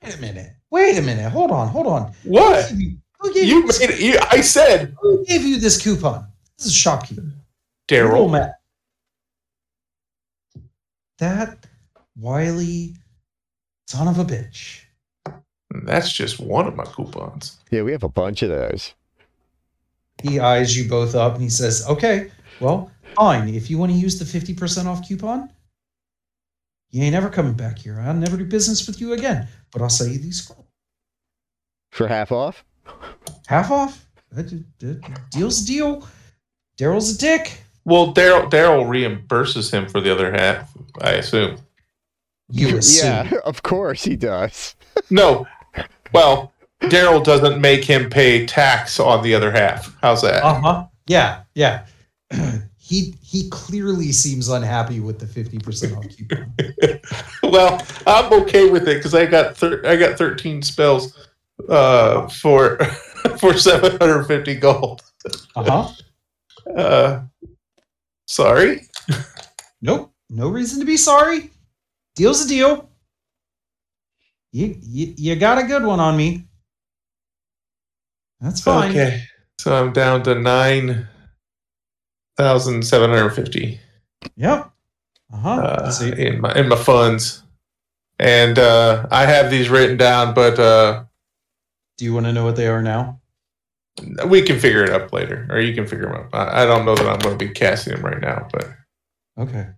Wait a minute. Wait a minute. Hold on. Hold on. What? Who gave you, who gave You you, made it. You, I said, who gave you this coupon? This is shopkeep. Little Daryl. man. That wily son of a bitch. That's just one of my coupons. Yeah, we have a bunch of those. He eyes you both up and he says, Okay, well, fine. If you want to use the 50% off coupon, you ain't ever coming back here. I'll never do business with you again. But I'll sell you these scrolls. For half off? Half off. That- that- Deal's a deal. Daryl's a dick. Well, Daryl Daryl reimburses him for the other half, I assume. You assume. Yeah, of course he does. No. Well, Daryl doesn't make him pay tax on the other half. How's that? Uh-huh. Yeah, yeah. he he clearly seems unhappy with the 50% off coupon. well, I'm okay with it because I got thir- I got 13 spells uh, for for 750 gold. Uh-huh. Uh, sorry. Nope. No reason to be sorry. Deal's a deal. You, you you got a good one on me. That's fine. Okay, so I'm down to nine thousand seven hundred fifty Yep. Uh-huh. uh, in my in my funds, and uh, I have these written down, but uh, do you want to know what they are now? we can figure it up later, or you can figure them up. I, I don't know that I'm going to be casting them right now, but Okay.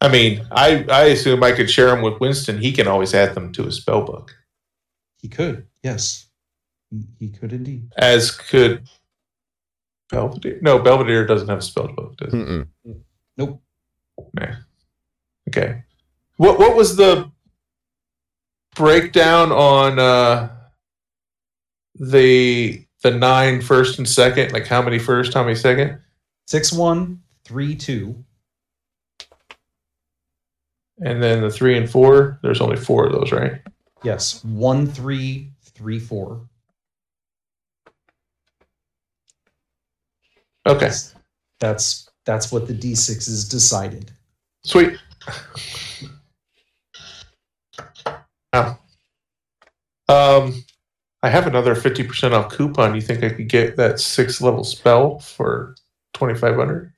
I mean, I I assume I could share them with Winston. He can always add them to his spell book, He could. Yes. He, he could indeed. as could Belvedere. No, Belvedere doesn't have a spell book. Does it? Mm-mm. Nope. Nah. Okay. What what was the breakdown on uh the the nine first and second? Like how many first, how many second? Six one three two. And then the three and four, there's only four of those, right? Yes. One three three four. Okay. That's that's what the D6 is decided. Sweet. Oh. Um I have another 50% off coupon. You think I could get that six level spell for 2500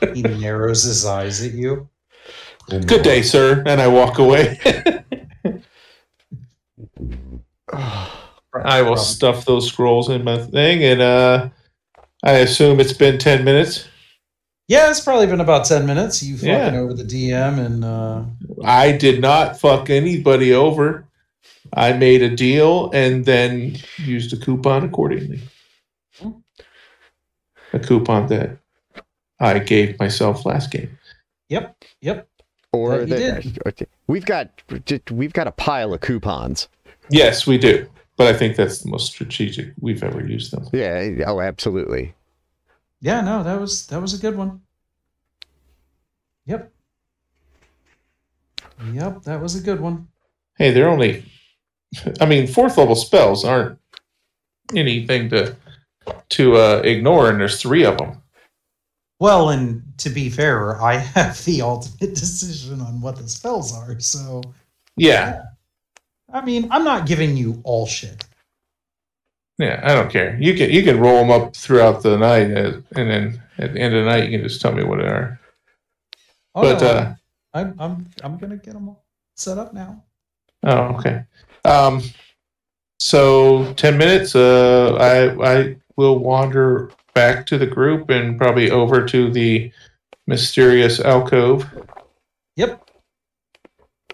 He narrows his eyes at you. Good day, sir. And I walk away. I will stuff those scrolls in my thing, and uh, I assume it's been ten minutes. Yeah, it's probably been about ten minutes. You fucking Yeah. over the DM and uh, I did not fuck anybody over. I made a deal and then used a coupon accordingly. A coupon that I gave myself last game. yep, yep. Or That you the, we've got we've got a pile of coupons. Yes, we do, but I think that's the most strategic we've ever used them. Yeah. Oh, absolutely. Yeah, no, that was that was a good one. Yep. Yep, that was a good one. Hey, they're only. I mean, fourth level spells aren't anything to to uh, ignore, and there's three of them. Well, and to be fair, I have the ultimate decision on what the spells are. So, Yeah, I mean, I'm not giving you all shit. yeah. I don't care. You can you can roll them up throughout the night, uh, and then at the end of the night, you can just tell me what they are. Oh, But no, uh, I'm I'm I'm gonna get them all set up now. oh, okay. Um, so ten minutes. Uh, I I will wander back to the group and probably over to the mysterious alcove. Yep.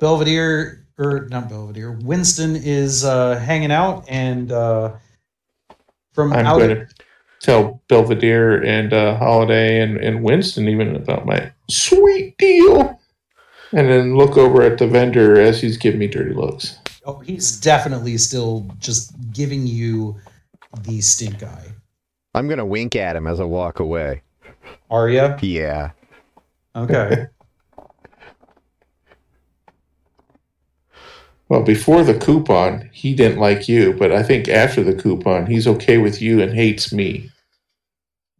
Belvedere or not Belvedere, Winston is uh, hanging out, and uh, from I'm out going to tell Belvedere and uh, Holiday and, and Winston even about my sweet deal. And then look over at the vendor as he's giving me dirty looks. oh, he's definitely still just giving you the stink eye. I'm gonna wink at him as I walk away. Are you Yeah. okay? Well, before the coupon, he didn't like you, but I think after the coupon, he's okay with you and hates me.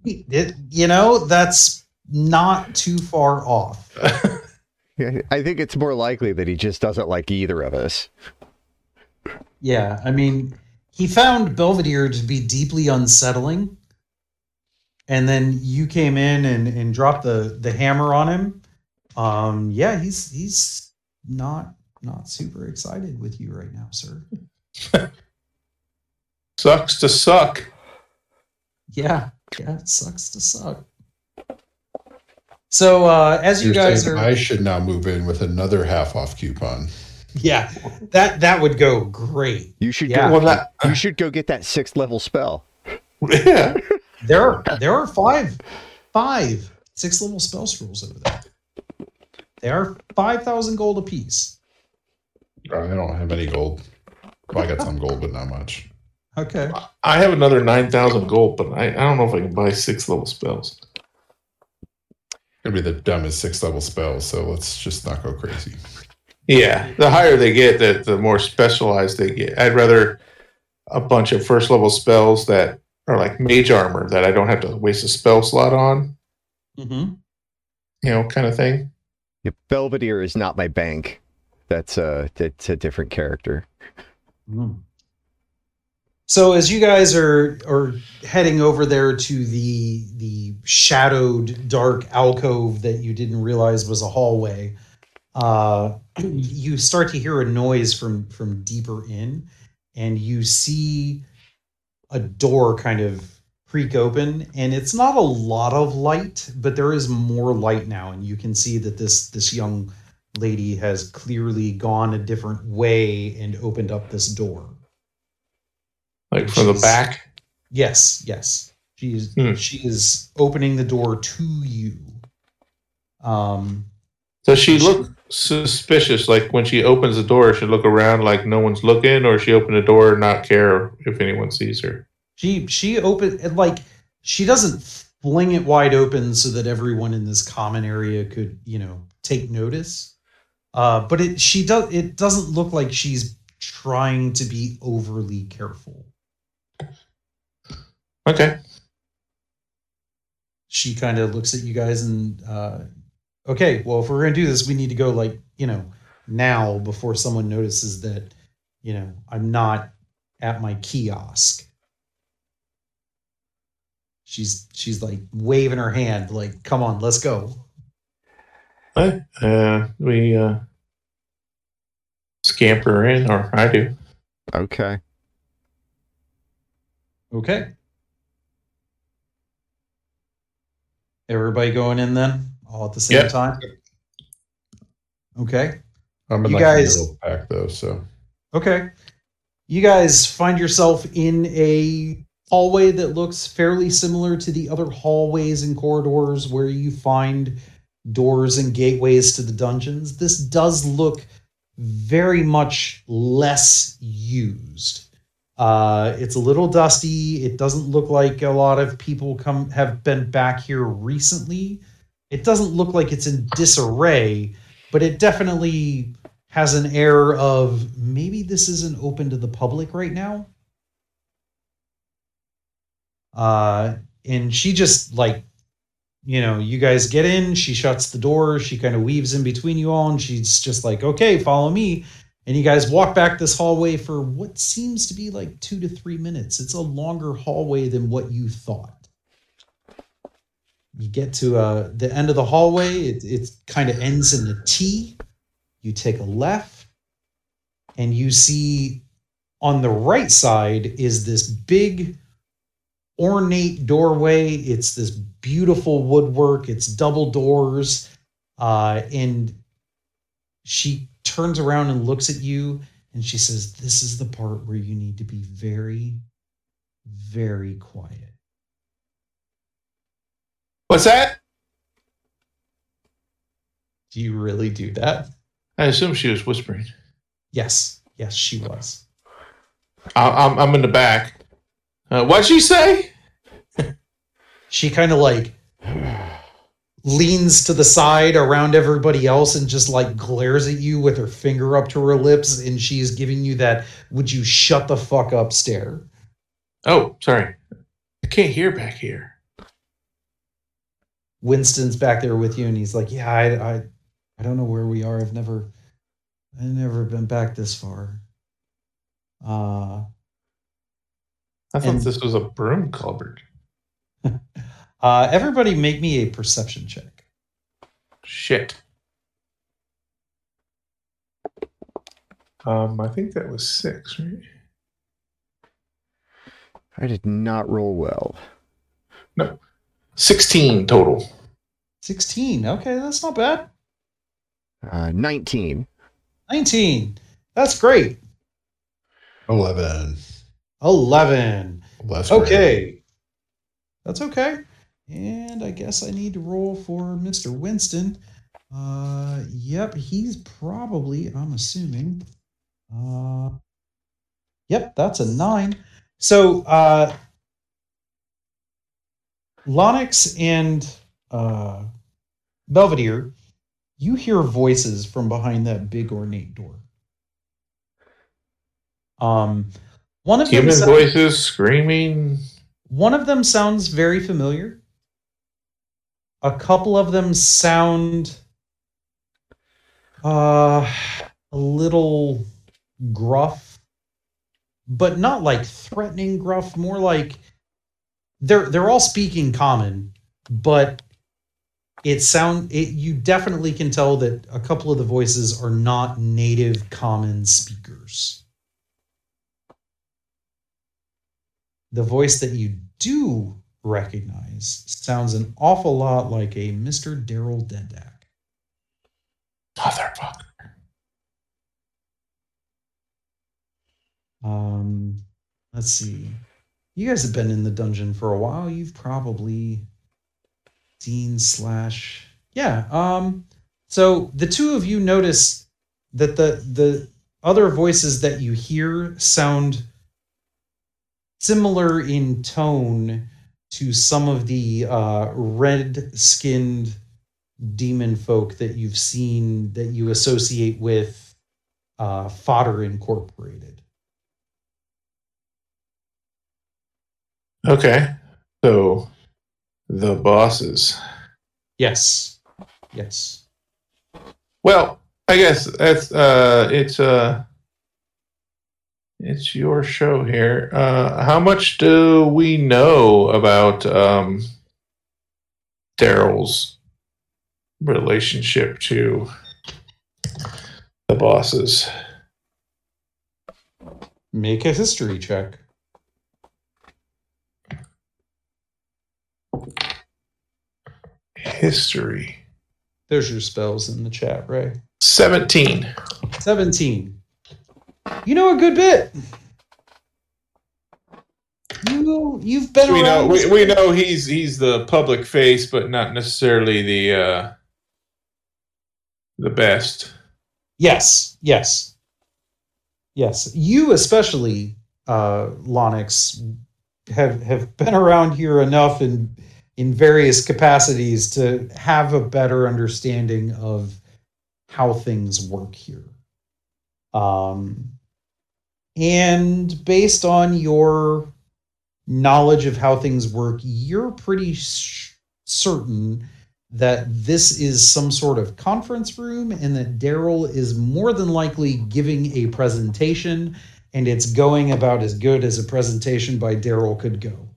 It- you know, that's not too far off. I think it's more likely that he just doesn't like either of us. Yeah, I mean, he found Belvedere to be deeply unsettling, and then you came in and, and dropped the the hammer on him. Um, yeah, he's he's not not super excited with you right now, sir. Sucks to suck. Yeah, yeah, it sucks to suck. So uh, as you You're guys are, I should now move in with another half off coupon. yeah, that that would go great. You should Yeah. go, Well, that, you should go get that sixth level spell. yeah. There are there are five five six level spell scrolls over there. They are five thousand gold apiece. I don't have any gold. Well, I got some gold, but not much. Okay. I have another 9,000 gold, but I, I don't know if I can buy six level spells. Gonna be the dumbest six level spell, so let's just not go crazy. Yeah, the higher they get, the, the more specialized they get. I'd rather a bunch of first level spells that are like mage armor that I don't have to waste a spell slot on, Mm-hmm. you know, kind of thing. Yeah, Belvedere is not my bank. That's a that's a different character. So as you guys are are heading over there to the the shadowed dark alcove that you didn't realize was a hallway, uh, you start to hear a noise from from deeper in, and you see a door kind of creak open, and it's not a lot of light, but there is more light now, and you can see that this this young lady has clearly gone a different way and opened up this door. Like from the back. Yes, yes. She is Hmm. she is opening the door to you. Um Does she look suspicious? Like when she opens the door, she look around like no one's looking, or she open the door and not care if anyone sees her? she she open like she doesn't fling it wide open so that everyone in this common area could, you know, take notice. Uh but it she does it doesn't look like she's trying to be overly careful. Okay. she kind of looks at you guys and uh okay well if we're gonna do this we need to go like you know now before someone notices that you know i'm not at my kiosk she's she's like waving her hand like come on let's go Uh, uh, we uh, scamper in, or I do. Okay. okay everybody going in then all at the same Yep. time okay I'm in You like guys- the middle pack though, so Okay. You guys find yourself in a hallway that looks fairly similar to the other hallways and corridors where you find doors and gateways to the dungeons. This does look very much less used. Uh, it's a little dusty. It doesn't look like a lot of people come have been back here recently. It doesn't look like it's in disarray, but it definitely has an air of maybe this isn't open to the public right now. Uh, and she just like, you know, you guys get in, she shuts the door, she kind of weaves in between you all, and she's just like, okay, follow me. And you guys walk back this hallway for what seems to be like two to three minutes. It's a longer hallway than what you thought. You get to uh, the end of the hallway, it, it kind of ends in a T you take a left and you see on the right side is this big ornate doorway it's this beautiful woodwork it's double doors uh, and she turns around and looks at you and she says, This is the part where you need to be very, very quiet. What's that? Do you really do that? I assume she was whispering. Yes. Yes, she was. I- I'm, I'm in the back. Uh, what'd she say? She kind of like leans to the side around everybody else and just like glares at you with her finger up to her lips and she's giving you that would you shut the fuck up stare. Oh, sorry. I can't hear back here. Winston's back there with you and he's like, "Yeah, I I I don't know where we are. I've never I've never been back this far." Uh I thought And- this was a broom cupboard. uh everybody make me a perception check. Shit. Um, I think that was six, right? I did not roll well. No, 16 total. 16. Okay, that's not bad. Uh, 19. 19. That's great. 11. 11. Less rare. Okay. That's okay. And I guess I need to roll for Mr. Winston. Uh yep, he's probably, I'm assuming. Uh Yep, that's a 9. So, uh Lonix and uh Belvedere, you hear voices from behind that big ornate door. Um one of Human voices screaming. One of them sounds very familiar. A couple of them sound uh, a little gruff, but not like threatening gruff, more like they're they're all speaking common, but it sound it you definitely can tell that a couple of the voices are not native common speakers. The voice that you do recognize sounds an awful lot like a Mr. Daryl Dendak. Motherfucker. Um, let's see. You guys have been in the dungeon for a while. You've probably seen slash yeah. Um, so the two of you notice that the the other voices that you hear sound similar in tone to some of the uh, red-skinned demon folk that you've seen that you associate with uh, Fodder Incorporated. Okay. So the bosses. Yes. Yes. Well, I guess that's uh it's uh it's your show here. Uh how much do we know about um Daryl's relationship to the bosses? Make a history check. History. There's your spells in the chat, Ray. 17. 17. You know a good bit. You you've been we know we, we know he's he's the public face but not necessarily the uh the best. Yes, yes. Yes. You especially, uh, Lonix, have have been around here enough in in various capacities to have a better understanding of how things work here. Um and based on your knowledge of how things work, you're pretty sh- certain that this is some sort of conference room and that Daryl is more than likely giving a presentation and it's going about as good as a presentation by Daryl could go.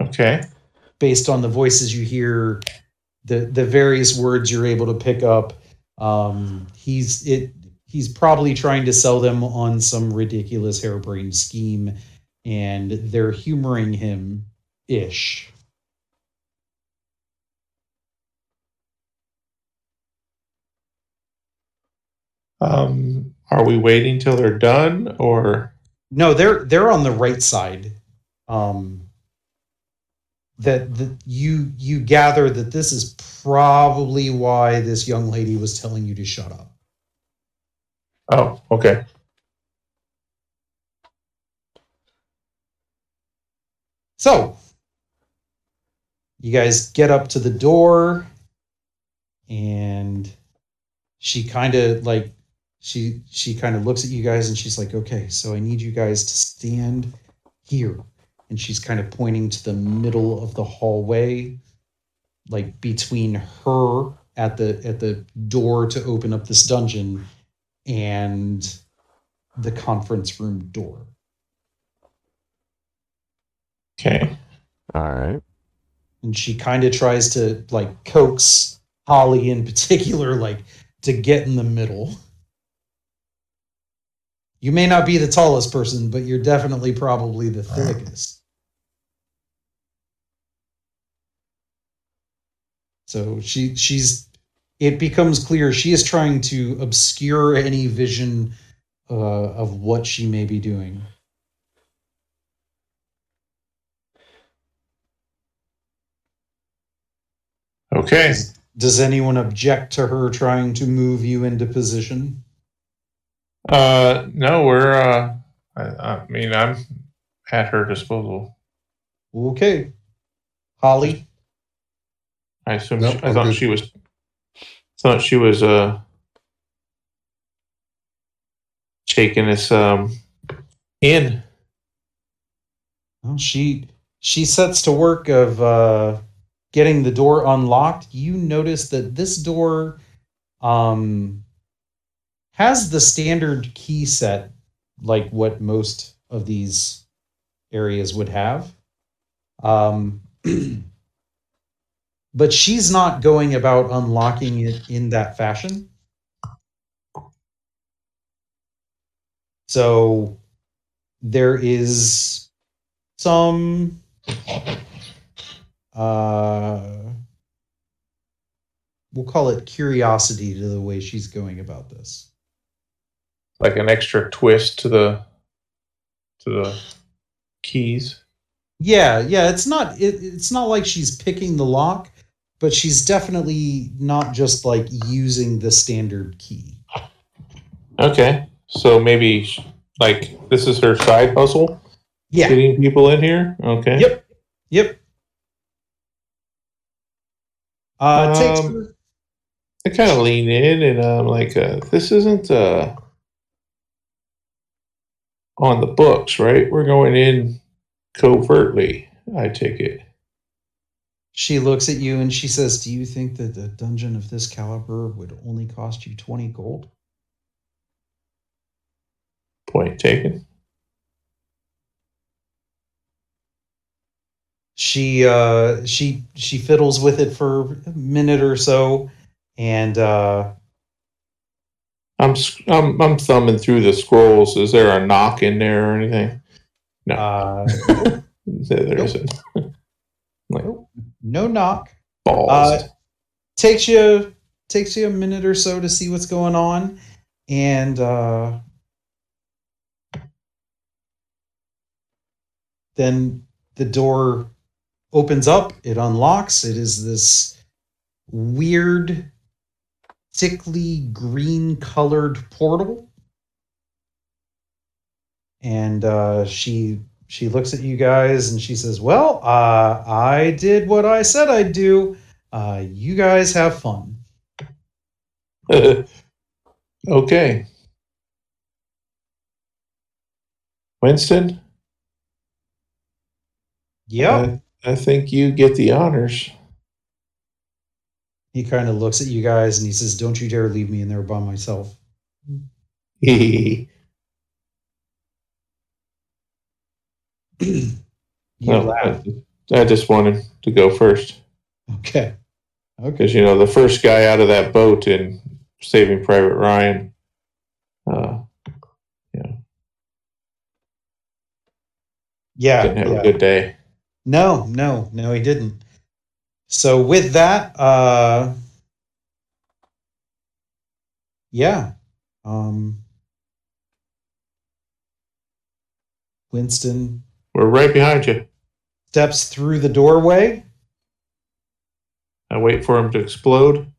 Okay. Based on the voices you hear, the the various words you're able to pick up, um, he's it. He's probably trying to sell them on some ridiculous harebrained scheme, and they're humoring him ish. Um, are we waiting till they're done, or no? They're they're on the right side. Um, that that you you gather that this is probably why this young lady was telling you to shut up. oh, okay. So, you guys get up to the door, and she kind of like she she kind of looks at you guys, and she's like, "Okay, so I need you guys to stand here." And she's kind of pointing to the middle of the hallway, like between her at the at the door to open up this dungeon and the conference room door. Okay. All right. and she kind of tries to like coax Holly in particular, like to get in the middle. You may not be the tallest person, but you're definitely probably the thickest. So she she's it becomes clear she is trying to obscure any vision uh, of what she may be doing. Okay. Does anyone object to her trying to move you into position? Uh, no, we're. Uh, I, I mean, I'm at her disposal. Okay. Holly, I assume. Nope, she, I I'm thought good. she was. Thought she was uh taking us um in. well, she she sets to work of uh, getting the door unlocked. You notice that this door um, has the standard key set, like what most of these areas would have. Um, but she's not going about unlocking it in that fashion. So there is some uh we'll call it curiosity to the way she's going about this. like an extra twist to the to the keys. Yeah, yeah, it's not it, it's not like she's picking the lock, but she's definitely not just like using the standard key. Okay, so maybe like this is her side hustle, Yeah. getting people in here. Okay. Yep. Yep. Uh it takes Um, I kind of lean in and I'm like, uh, this isn't uh on the books, right? We're going in covertly. I take it. She looks at you and she says, "Do you think that a dungeon of this caliber would only cost you 20 gold?" Point taken. she uh she she fiddles with it for a minute or so and uh I'm I'm I'm thumbing through the scrolls. Is there a knock in there or anything? No, uh there, there isn't. No knock. Balls. Uh, takes you takes you a minute or so to see what's going on. And uh then the door opens up. It unlocks. It is this weird sickly green colored portal. And uh she she looks at you guys and she says well uh i did what i said i'd do uh, you guys have fun. okay. Winston, Yep. I, I think you get the honors. he kind of looks at you guys and he says, Don't you dare leave me in there by myself. you No. I, I just wanted to go first Okay. Okay. because you know the first guy out of that boat in Saving Private Ryan. Uh, Yeah. didn't have yeah. a good day. No, no, no, he didn't. So with that, uh yeah. Um, Winston We're right behind you. steps through the doorway. I wait for him to explode.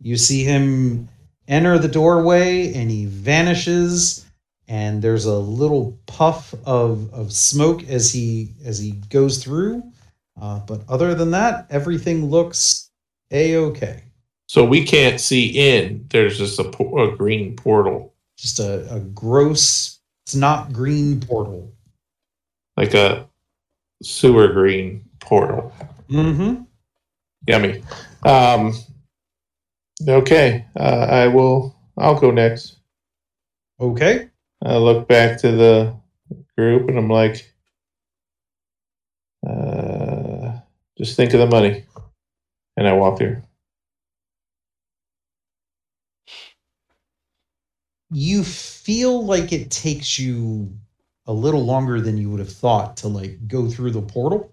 You see him enter the doorway and he vanishes and there's a little puff of, of smoke as he as he goes through. Uh, but other than that, everything looks a-okay. So we can't see in. There's just a, po- a green portal, Just a, a gross, it's not green portal. Like a sewer green portal. Mm-hmm. Yummy. Um, okay, uh, I will. I'll go next. Okay. I look back to the group and I'm like, uh, just think of the money. And I walk through. You feel like it takes you a little longer than you would have thought to like go through the portal.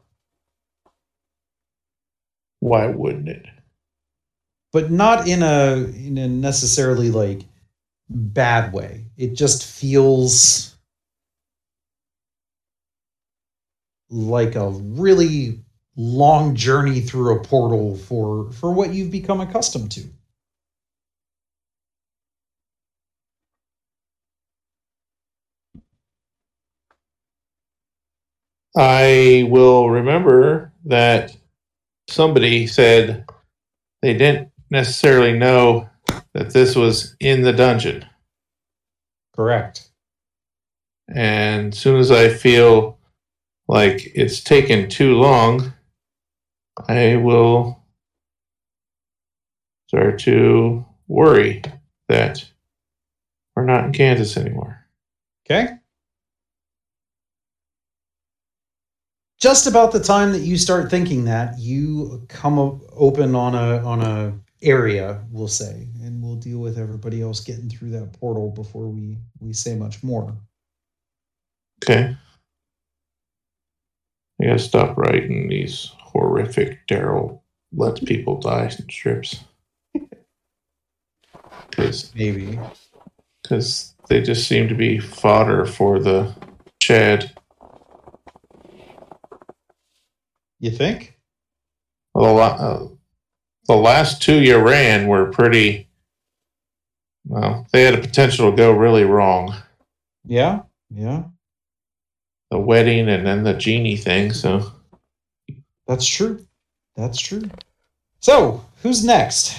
Why wouldn't it? but not in a in a necessarily like bad way. It just feels like a really long journey through a portal for for what you've become accustomed to. I will remember that somebody said they didn't necessarily know that this was in the dungeon. Correct. And as soon as I feel like it's taken too long, I will start to worry that we're not in Kansas anymore. Okay. Just about the time that you start thinking that, you come open on a on a area, we'll say, and we'll deal with everybody else getting through that portal before we we say much more. Okay. I gotta stop writing these horrific Daryl lets people die strips. Because Maybe. because they just seem to be fodder for the Chad. You think? Well, the, uh, the last two you ran were pretty. Well, they had a potential to go really wrong. Yeah. Yeah. The wedding and then the genie thing. So That's true. That's true. So, who's next?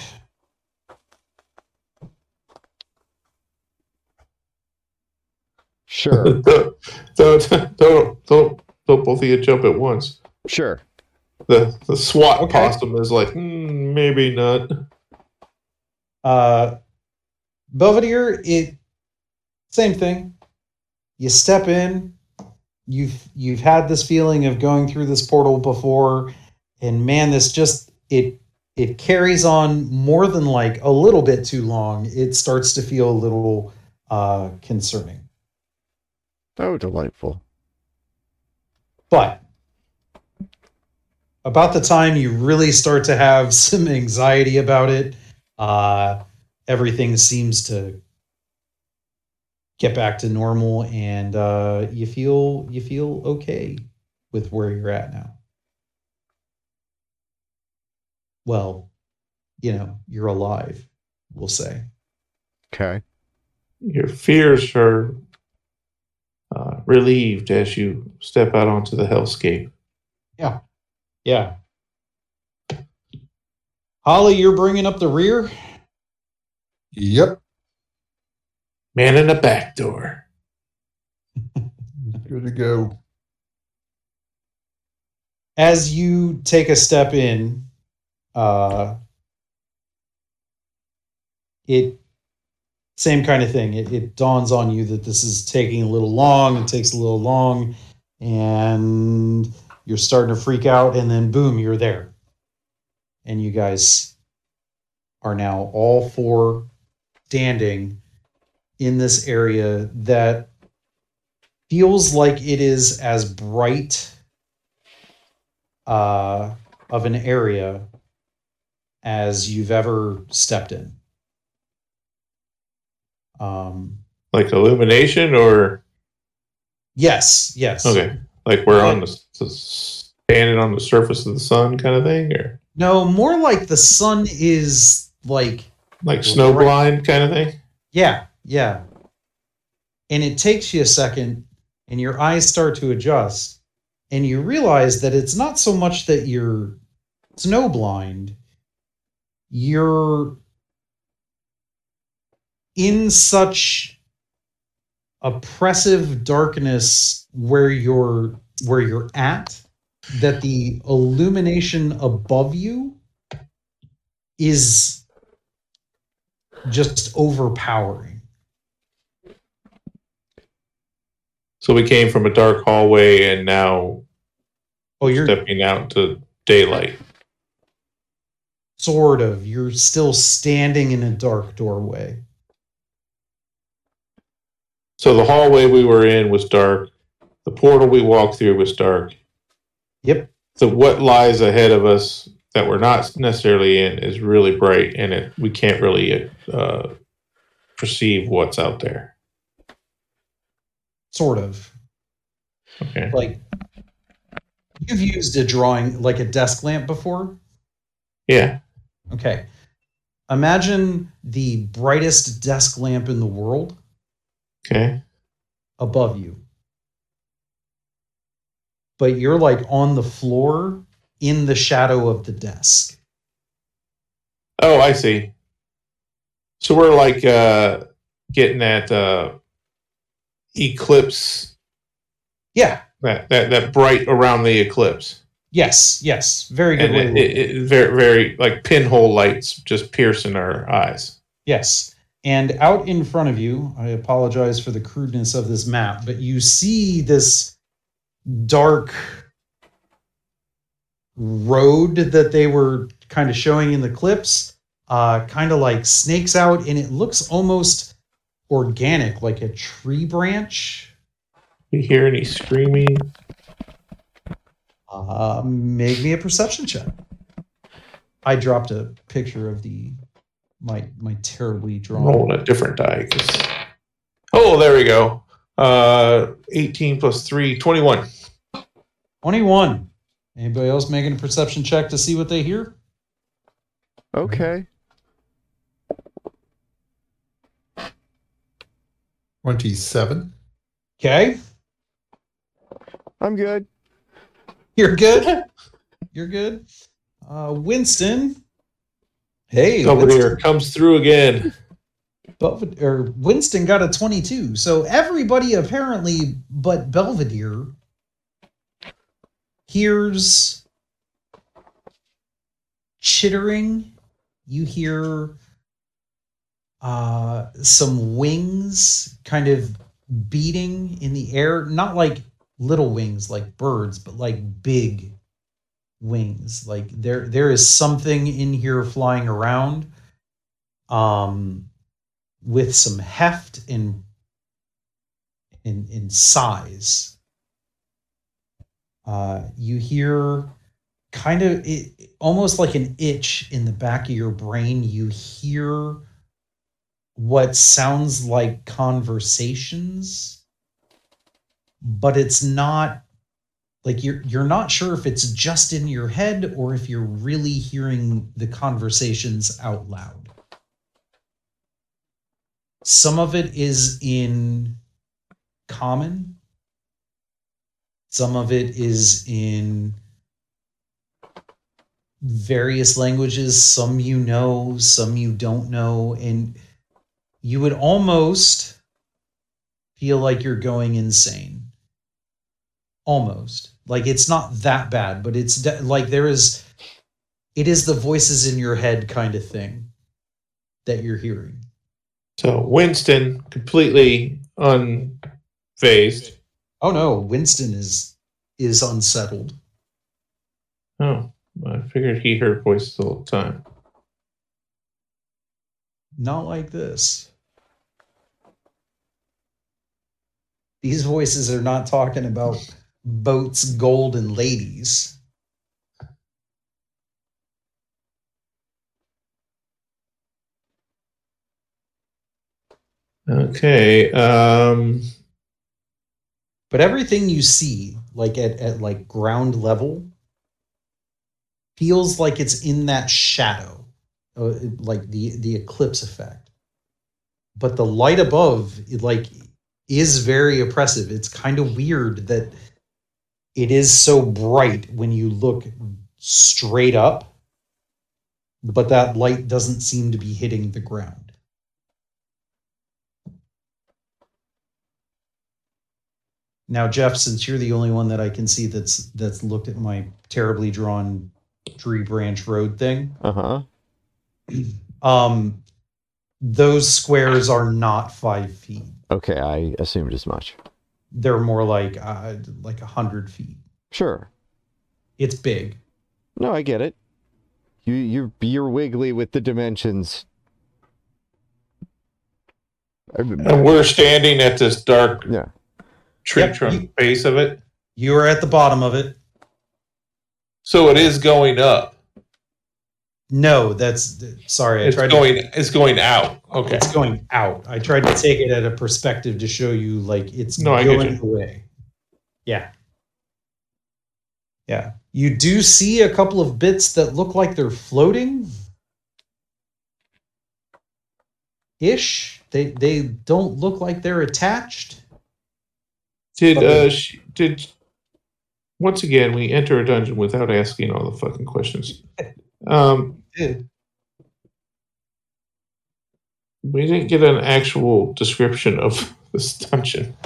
Sure. don't, don't don't don't don't both of you jump at once. sure. The the SWAT Okay. possum is like "Hmm, maybe not. Uh Belvedere, it same thing. You step in, you've you've had this feeling of going through this portal before, and man, this just it it carries on more than like a little bit too long. It starts to feel a little uh concerning. Oh, delightful. But about the time you really start to have some anxiety about it, uh, everything seems to get back to normal, and uh, you feel you feel okay with where you're at now. Well, you know, you're alive. We'll say. Okay. Your fears are uh, relieved as you step out onto the hellscape. Yeah. Holly, you're bringing up the rear. Yep. Man in the back door. Good to go. as you take a step in, uh, it same kind of thing. It, it dawns on you that this is taking a little long. It takes a little long, and you're starting to freak out. And then, boom, you're there, and you guys are now all four standing in this area that feels like it is as bright uh, of an area as you've ever stepped in. Um, Like illumination or yes, yes. okay, like we're on the, the standing on the surface of the sun kind of thing, or No, more like the sun is like like snow blind kind of thing. Yeah, yeah. And it takes you a second, and your eyes start to adjust, and you realize that it's not so much that you're snowblind, you're in such oppressive darkness where you're where you're at that the illumination above you is just overpowering. So we came from a dark hallway and now Oh, you're stepping out to daylight. sort of. You're still standing in a dark doorway. So the hallway we were in was dark. The portal we walked through was dark. Yep. So what lies ahead of us that we're not necessarily in is really bright, and it we can't really uh, perceive what's out there. Sort of. Okay. Like you've used a drawing like a desk lamp before. Yeah. Okay. Imagine the brightest desk lamp in the world Okay. above you. But you're like on the floor in the shadow of the desk. Oh, I see. So we're like uh, getting that uh, eclipse, Yeah. that, that that bright around the eclipse, Yes. Yes. Very good it, it, it, very very like pinhole lights just piercing our eyes. Yes. And out in front of you, I apologize for the crudeness of this map, but you see this dark road that they were kind of showing in the clips, uh, kind of like snakes out, and it looks almost organic, like a tree branch. You hear any screaming? Uh, make me a perception check. I dropped a picture of the my my terribly drawn. rolling a different die. Oh, there we go. Uh, 18 plus 3, 21. 21. Anybody else making a perception check to see what they hear? Okay. Twenty-seven. Okay. I'm good. You're good. You're good. Uh, Winston. Hey, Over Winston, here comes through again. Belved- or Winston got a 22. So everybody apparently but Belvedere hears chittering. You hear uh, some wings kind of beating in the air. Not like little wings like birds, but like big wings. Like there there is something in here flying around. Um with some heft and in in size. Uh, you hear kind of it, almost like an itch in the back of your brain. You hear what sounds like conversations, but it's not like you're you're not sure if it's just in your head or if you're really hearing the conversations out loud some of it is in common some of it is in various languages. Some you know some you don't know. And you would almost feel like you're going insane. Almost. Like it's not that bad but it's de- like there is it is the voices in your head kind of thing that you're hearing. So Winston, completely unfazed. Oh no, Winston is is unsettled. Oh, I figured he heard voices all the time. Not like this. These voices are not talking about boats, gold, and ladies. Okay. Um, But everything you see, like at, at like ground level, feels like it's in that shadow, uh, like the the eclipse effect. But the light above, it like, is very oppressive. It's kind of weird that it is so bright when you look straight up, but that light doesn't seem to be hitting the ground. Now, Jeff, since you're the only one that I can see that's that's looked at my terribly drawn tree branch road thing, Uh huh. um, those squares are not five feet. Okay, I assumed as much. They're more like uh, like a hundred feet. Sure. It's big. No, I get it. You you're you're wiggly with the dimensions. And we're standing at this dark Yeah. Tree Yep, trunk you- base of it. You are at the bottom of it. So it is going up. No, that's sorry. I It's tried going. to. It's going out. Okay. It's going out. I tried to take it at a perspective to show you like it's No, going away. Yeah. Yeah. You do see a couple of bits that look like they're floating. Ish. They they don't look like they're attached. Did uh sh- did once again we enter a dungeon without asking all the fucking questions. Um, we didn't get an actual description of this dungeon.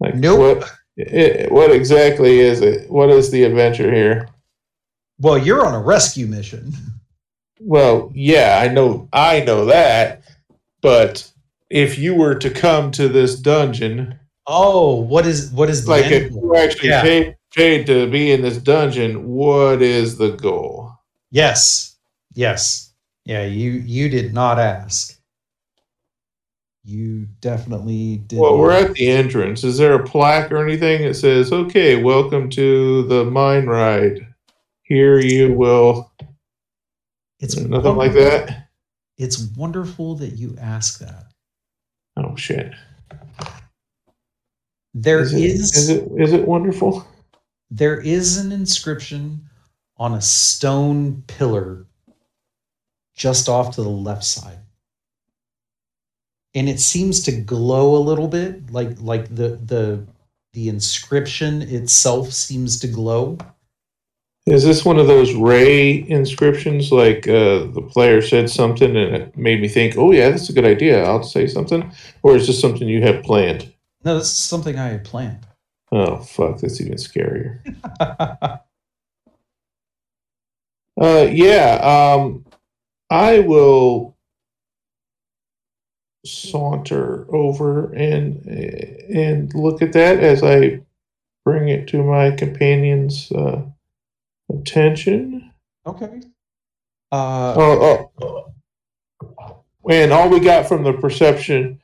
Like Nope. what it, what exactly is it? What is the adventure here? Well, you're on a rescue mission. Well, yeah, I know I know that, but if you were to come to this dungeon, Oh, what is what is the like if you actually Yeah. paid paid to be in this dungeon, what is the goal? Yes. Yes. Yeah, you you did not ask. You definitely did. Well, we're at the entrance. Is there a plaque or anything that says, "Okay, welcome to the mine ride"? Here you will. It's Nothing like that. It's wonderful that you ask that. Oh shit! There is is, it, is it is it wonderful? there is an inscription on a stone pillar just off to the left side. And it seems to glow a little bit, like like the the the inscription itself seems to glow. Is this one of those ray inscriptions? Like uh, the player said something and it made me think, "Oh yeah, that's a good idea. I'll say something." Or is this something you have planned? No, this is something I had planned. Oh fuck, that's even scarier. Uh, yeah. Um, I will saunter over and and look at that as I bring it to my companion's uh, attention. okay. Uh, Oh, oh, and all we got from the perception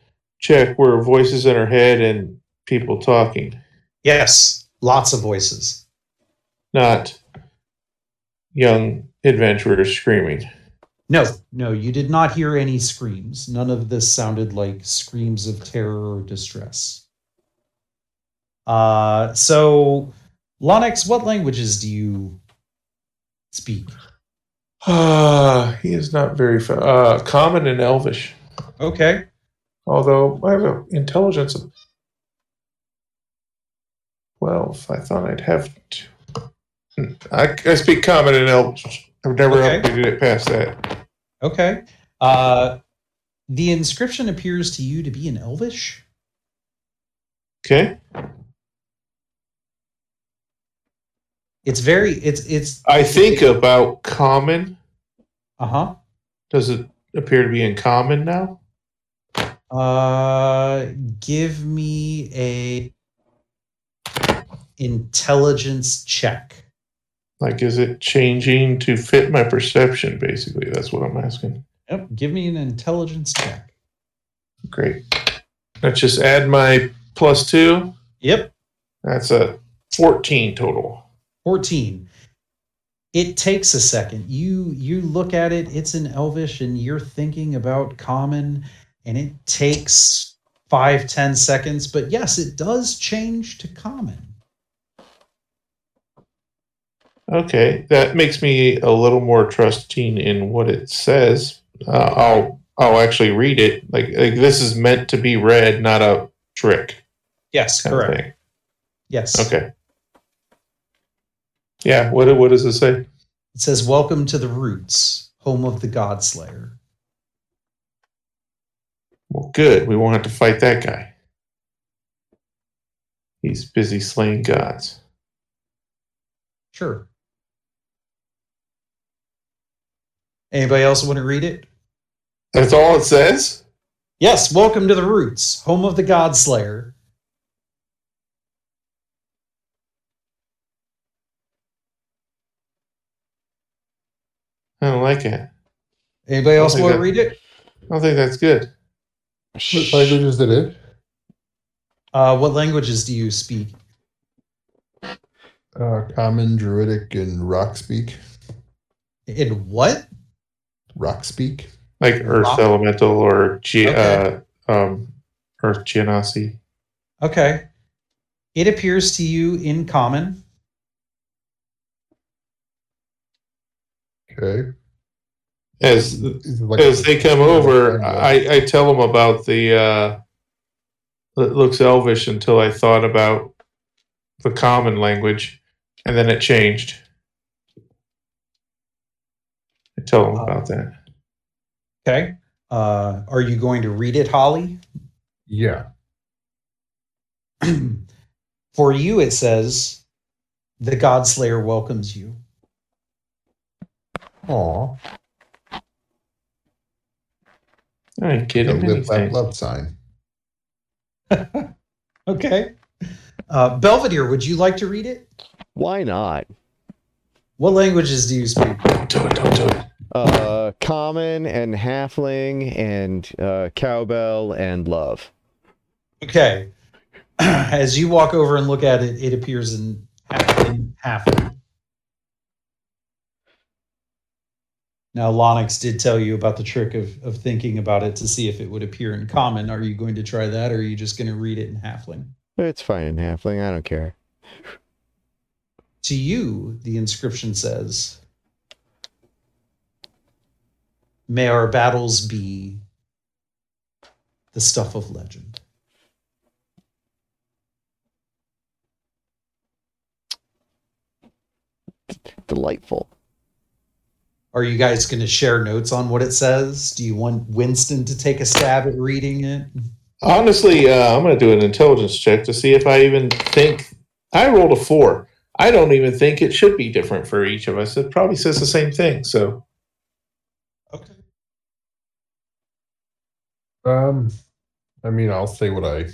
check were voices in her head and people talking, yes, lots of voices. not young adventurers screaming. No, no, you did not hear any screams. None of this sounded like screams of terror or distress. Uh, so, Lonix, what languages do you speak? Ah, he is not very fa- uh, common and elvish. Okay. Although I have an intelligence of twelve, I thought I'd have. Two. I, I speak common and elvish. I've never Okay. updated it past that. Okay. Uh, the inscription appears to you to be in Elvish. Okay, It's very. It's it's. I think about common. Uh huh. Does it appear to be in common now? Uh, give me a intelligence check. Like, is it changing to fit my perception? Basically, that's what I'm asking. Yep. Give me an intelligence check. Great. Let's just add my plus two. Yep. That's a fourteen total. 14 it takes a second you you look at it it's in elvish and you're thinking about common and it takes five ten seconds. But yes, it does change to common. Okay, that makes me a little more trusting in what it says. Uh, I'll I'll actually read it. Like, like this is meant to be read, not a trick. Yes, correct. Yes. Okay. Yeah. What what does it say? It says, "Welcome to the roots, home of the Godslayer." Well, good. We won't have to fight that guy. He's busy slaying gods. Sure. Anybody else want to read it? That's all it says. Yes, welcome to the roots, home of the Godslayer. I don't like it. Anybody else want to read it? I don't think that's good. What languages did it? Uh, what languages do you speak? Uh, common, Druidic, and Rock speak. In what? Rock speak. Like Earth Rock? Elemental or G- Okay. uh, um, Earth Genasi. Okay. It appears to you in common. Okay. As like as they come over, I, I tell them about the. Uh, it looks elvish until I thought about the common language, and then it changed. I tell them about that. Okay. Uh, are you going to read it, Holly? yeah. For you, it says, "The Godslayer welcomes you." Aw. I ain't The kidding. lip that love sign. Okay. Uh, Belvedere, would you like to read it? Why not? What languages do you speak? Don't do it. Don't do it. Uh, common and halfling and uh, cowbell and love. Okay. As you walk over and look at it, it appears in halfling. halfling. Now, Lonix did tell you about the trick of, of thinking about it to see if it would appear in common. Are you going to try that, or are you just going to read it in halfling? It's fine in halfling. I don't care. To you, the inscription says, May our battles be the stuff of legend. Delightful. Are you guys going to share notes on what it says? Do you want Winston to take a stab at reading it? Honestly, uh, I'm going to do an intelligence check to see if I even think. I rolled a four. I don't even think it should be different for each of us. It probably says the same thing. So Okay. Um, I mean, I'll say what I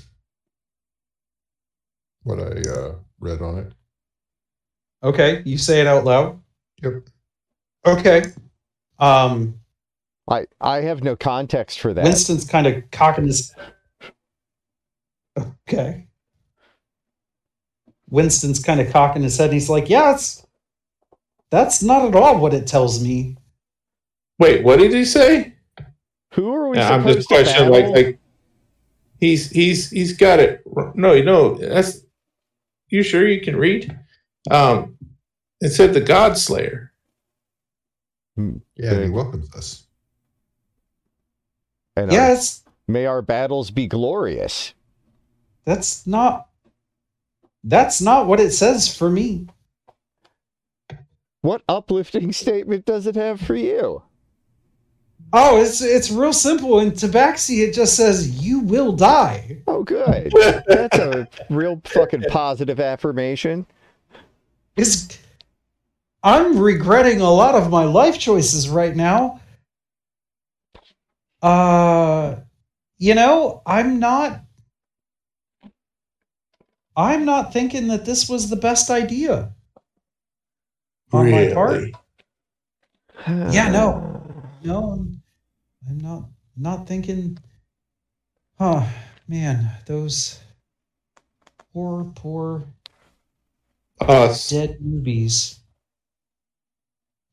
what I uh, read on it. Okay, you say it out loud. Yep. Okay. Um, I I have no context for that. Winston's kind of cocking his. Okay. Winston's kind of cocking his head, and he's like, "Yeah, it's that's not at all what it tells me." wait, what did he say? Who are we Yeah, I'm just questioning. Like, like he's he's he's got it. No, no, that's. You sure you can read? Um, it said the God Slayer. Yeah, he welcomes us. And Yeah, our- may our battles be glorious. that's not that's not what it says for me. What uplifting statement does it have for you? Oh, it's it's real simple. In Tabaxi, it just says you will die. Oh, good. That's a real fucking positive affirmation. Is I'm regretting a lot of my life choices right now. Uh you know, I'm not I'm not thinking that this was the best idea. On my part. Really? Yeah, no. No, I'm, I'm not not thinking. Oh man, those poor, poor Us. dead newbies.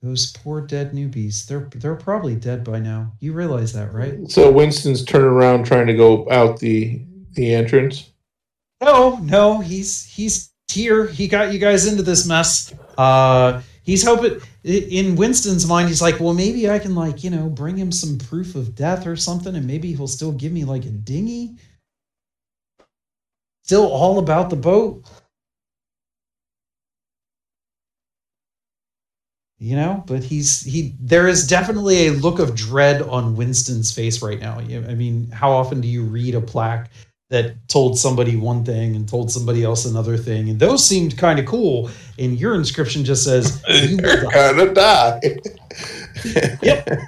Those poor dead newbies. They're they're probably dead by now. You realize that, right? So Winston's turning around trying to go out the the entrance. No, no, he's he's here. He got you guys into this mess. Uh he's hoping in Winston's mind, he's like, well, maybe I can like, you know, bring him some proof of death or something, and maybe he'll still give me like a dinghy. Still all about the boat. You know, but he's he there is definitely a look of dread on Winston's face right now. I mean, how often do you read a plaque that told somebody one thing and told somebody else another thing, and those seemed kind of cool. And your inscription just says, "You die." gonna die. Yep.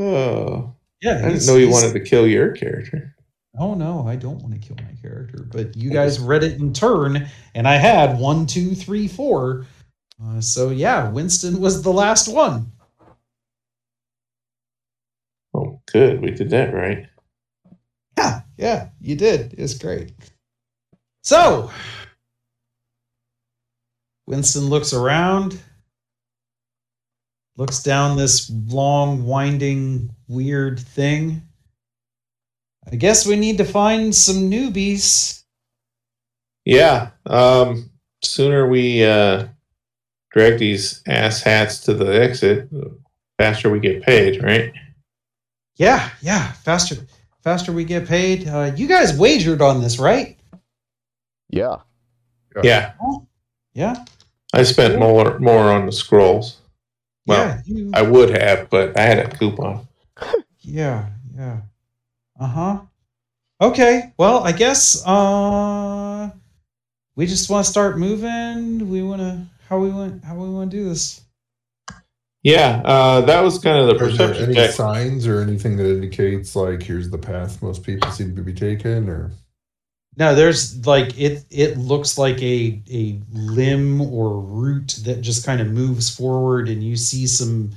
Oh, "Yeah." I didn't know you wanted to kill your character. Oh no, I don't want to kill my character, but you guys read it in turn, and I had one, two, three, four. Uh, so yeah, Winston was the last one. Oh, good. We did that right. Yeah, yeah, you did. It's great. So, Winston looks around, looks down this long, winding, weird thing. I guess we need to find some newbies. Yeah. Um, sooner we uh, drag these ass hats to the exit, the faster we get paid, right? Yeah, yeah, faster, faster we get paid. Uh, you guys wagered on this, right? Yeah. Yeah. Yeah, I spent more more on the scrolls. Well, yeah, you, I would have, but I had a coupon. yeah, yeah. Uh huh. Okay, well, I guess uh, we just want to start moving. We want to how we want how we want to do this. Yeah, uh, that was kind of the Are there perception any check. signs or anything that indicates like here's the path most people seem to be taking, or No, there's like it. It looks like a a limb or root that just kind of moves forward, and you see some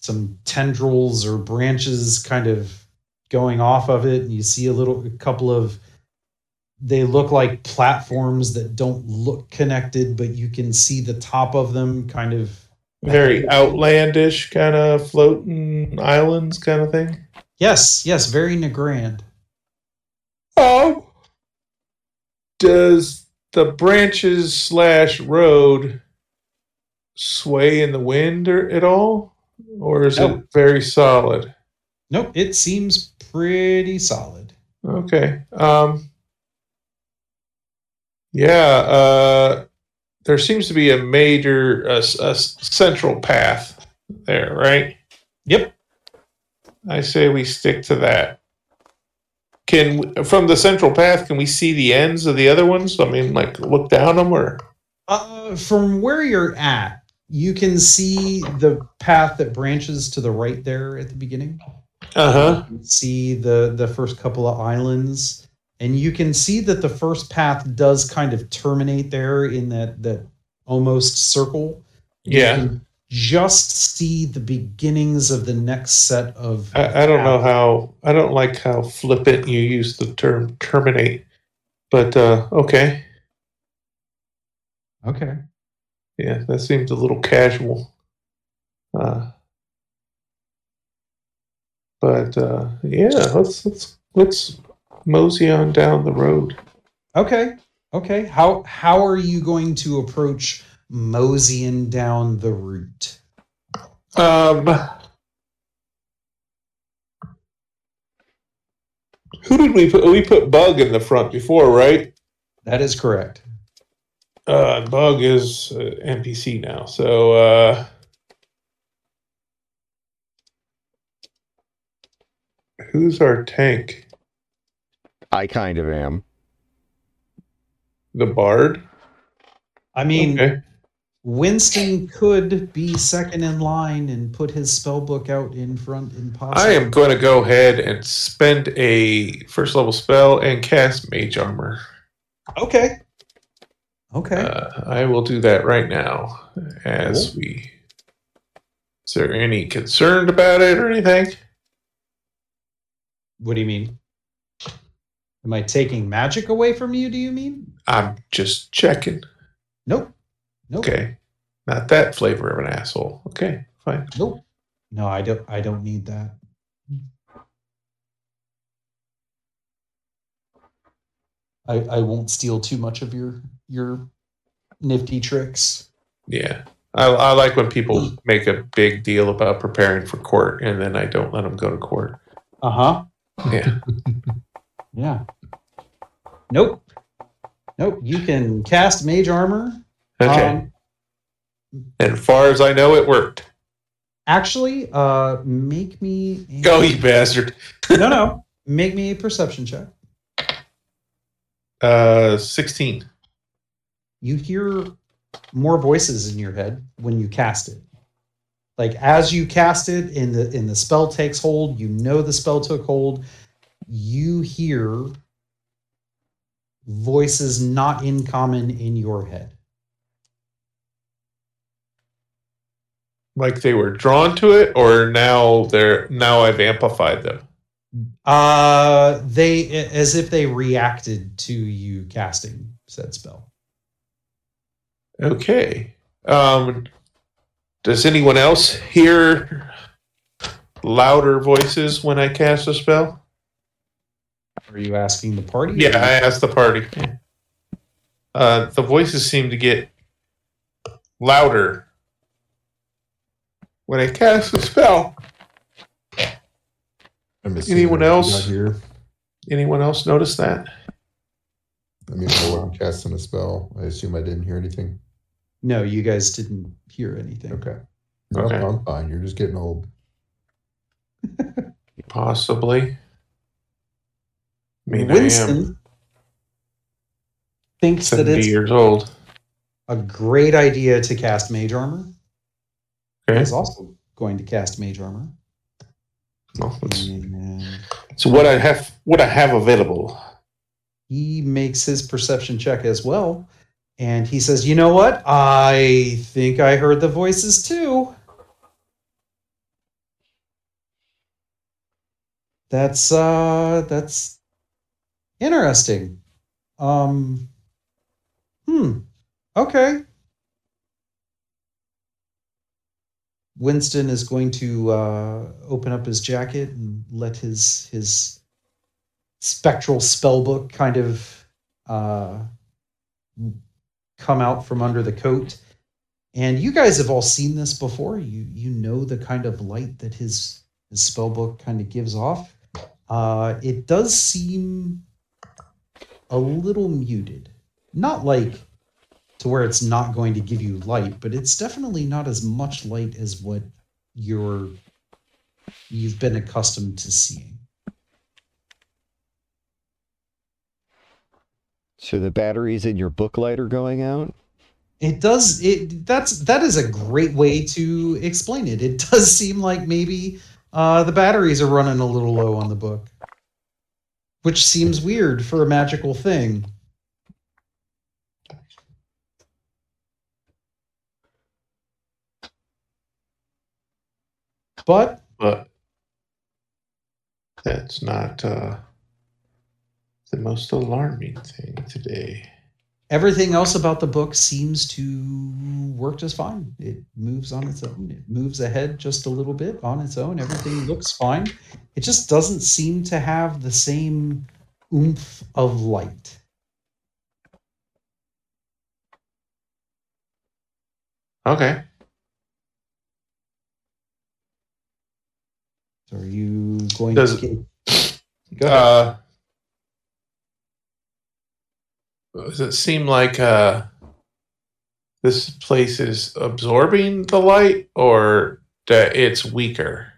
some tendrils or branches kind of going off of it, and you see a little a couple of. They look like platforms that don't look connected, but you can see the top of them kind of. Very outlandish kind of floating islands kind of thing. Yes, yes, very Nagrand. Oh, does the branches slash road sway in the wind or, at all, or is No. it very solid? Nope, it seems pretty solid. Okay. Um. Yeah. Uh. There seems to be a major, a central path there, right? Yep. I say we stick to that. Can from the central path, can we see the ends of the other ones? I mean, like look down them, or Uh, from where you're at, you can see the path that branches to the right there at the beginning. uh huh. See the the first couple of islands, and you can see that the first path does kind of terminate there in that that almost circle. You Yeah. can just see the beginnings of the next set of. I, I don't know how. I don't like how flippant you use the term terminate, but uh, okay. Okay. Yeah, that seems a little casual. Uh, but uh, yeah, let's let's let's mosey on down the road. Okay. Okay. How how are you going to approach moseying down the route? Um, who did we put? We put Bug in the front before, right? That is correct. Uh, Bug is uh, NPC now, so uh, who's our tank? I kind of am. The Bard. I mean, okay. Winston could be second in line and put his spell book out in front and possibly. I am going to go ahead and spend a first level spell and cast Mage Armor. Okay. Okay. Uh, I will do that right now. As we, is there any concern about it or anything? what do you mean? Am I taking magic away from you? Do you mean? I'm just checking. Nope. Nope. Okay. Not that flavor of an asshole. Okay, fine. Nope. No, I don't. I don't need that. I I won't steal too much of your your nifty tricks. Yeah. I, I like when people make a big deal about preparing for court and then I don't let them go to court. Uh huh. Yeah. Yeah. Nope. Nope. You can cast mage armor. Okay. Um, and as far as I know, it worked. actually, uh, make me. A, Go, you bastard. no, no. Make me a perception check. Uh, 16. You hear more voices in your head when you cast it. Like as you cast it, in the in the spell takes hold. You know the spell took hold. You hear voices not in common in your head. Like they were drawn to it, or now they're now I've amplified them. Uh, they as if they reacted to you casting said spell. Okay. Um, does anyone else hear louder voices when I cast a spell? Are you asking the party? Yeah, I asked the party. Uh, the voices seem to get louder when I cast a spell. Anyone else? Here. Anyone else notice that? I mean, I wasn't casting a spell. I assume I didn't hear anything. No, you guys didn't hear anything. Okay. No, Okay. I'm fine. You're just getting old. Possibly. I mean, Winston thinks that 70 it's years old. a great idea to cast mage armor. Okay. He's also going to cast mage armor. Well, And it's what I have. What I have available. he makes his perception check as well. And he says, You know what? I think I heard the voices too. That's uh that's interesting. Um hmm. Okay. Winston is going to uh, open up his jacket and let his his spectral spell book kind of uh, come out from under the coat. And you guys have all seen this before. You you know the kind of light that his his spell book kind of gives off. Uh, it does seem a little muted. Not like to where it's not going to give you light, but it's definitely not as much light as what you're you've been accustomed to seeing. So the batteries in your book light are going out? It does it that's that is a great way to explain it. It does seem like maybe uh, the batteries are running a little low on the book. Which seems weird for a magical thing. But but that's not uh, the most alarming thing today. Everything else about the book seems to work just fine. It moves on its own. It moves ahead just a little bit on its own. Everything looks fine. It just doesn't seem to have the same oomph of light. Okay. So are you going Does- to Go ahead. Uh, does it seem like uh, this place is absorbing the light, or that it's weaker?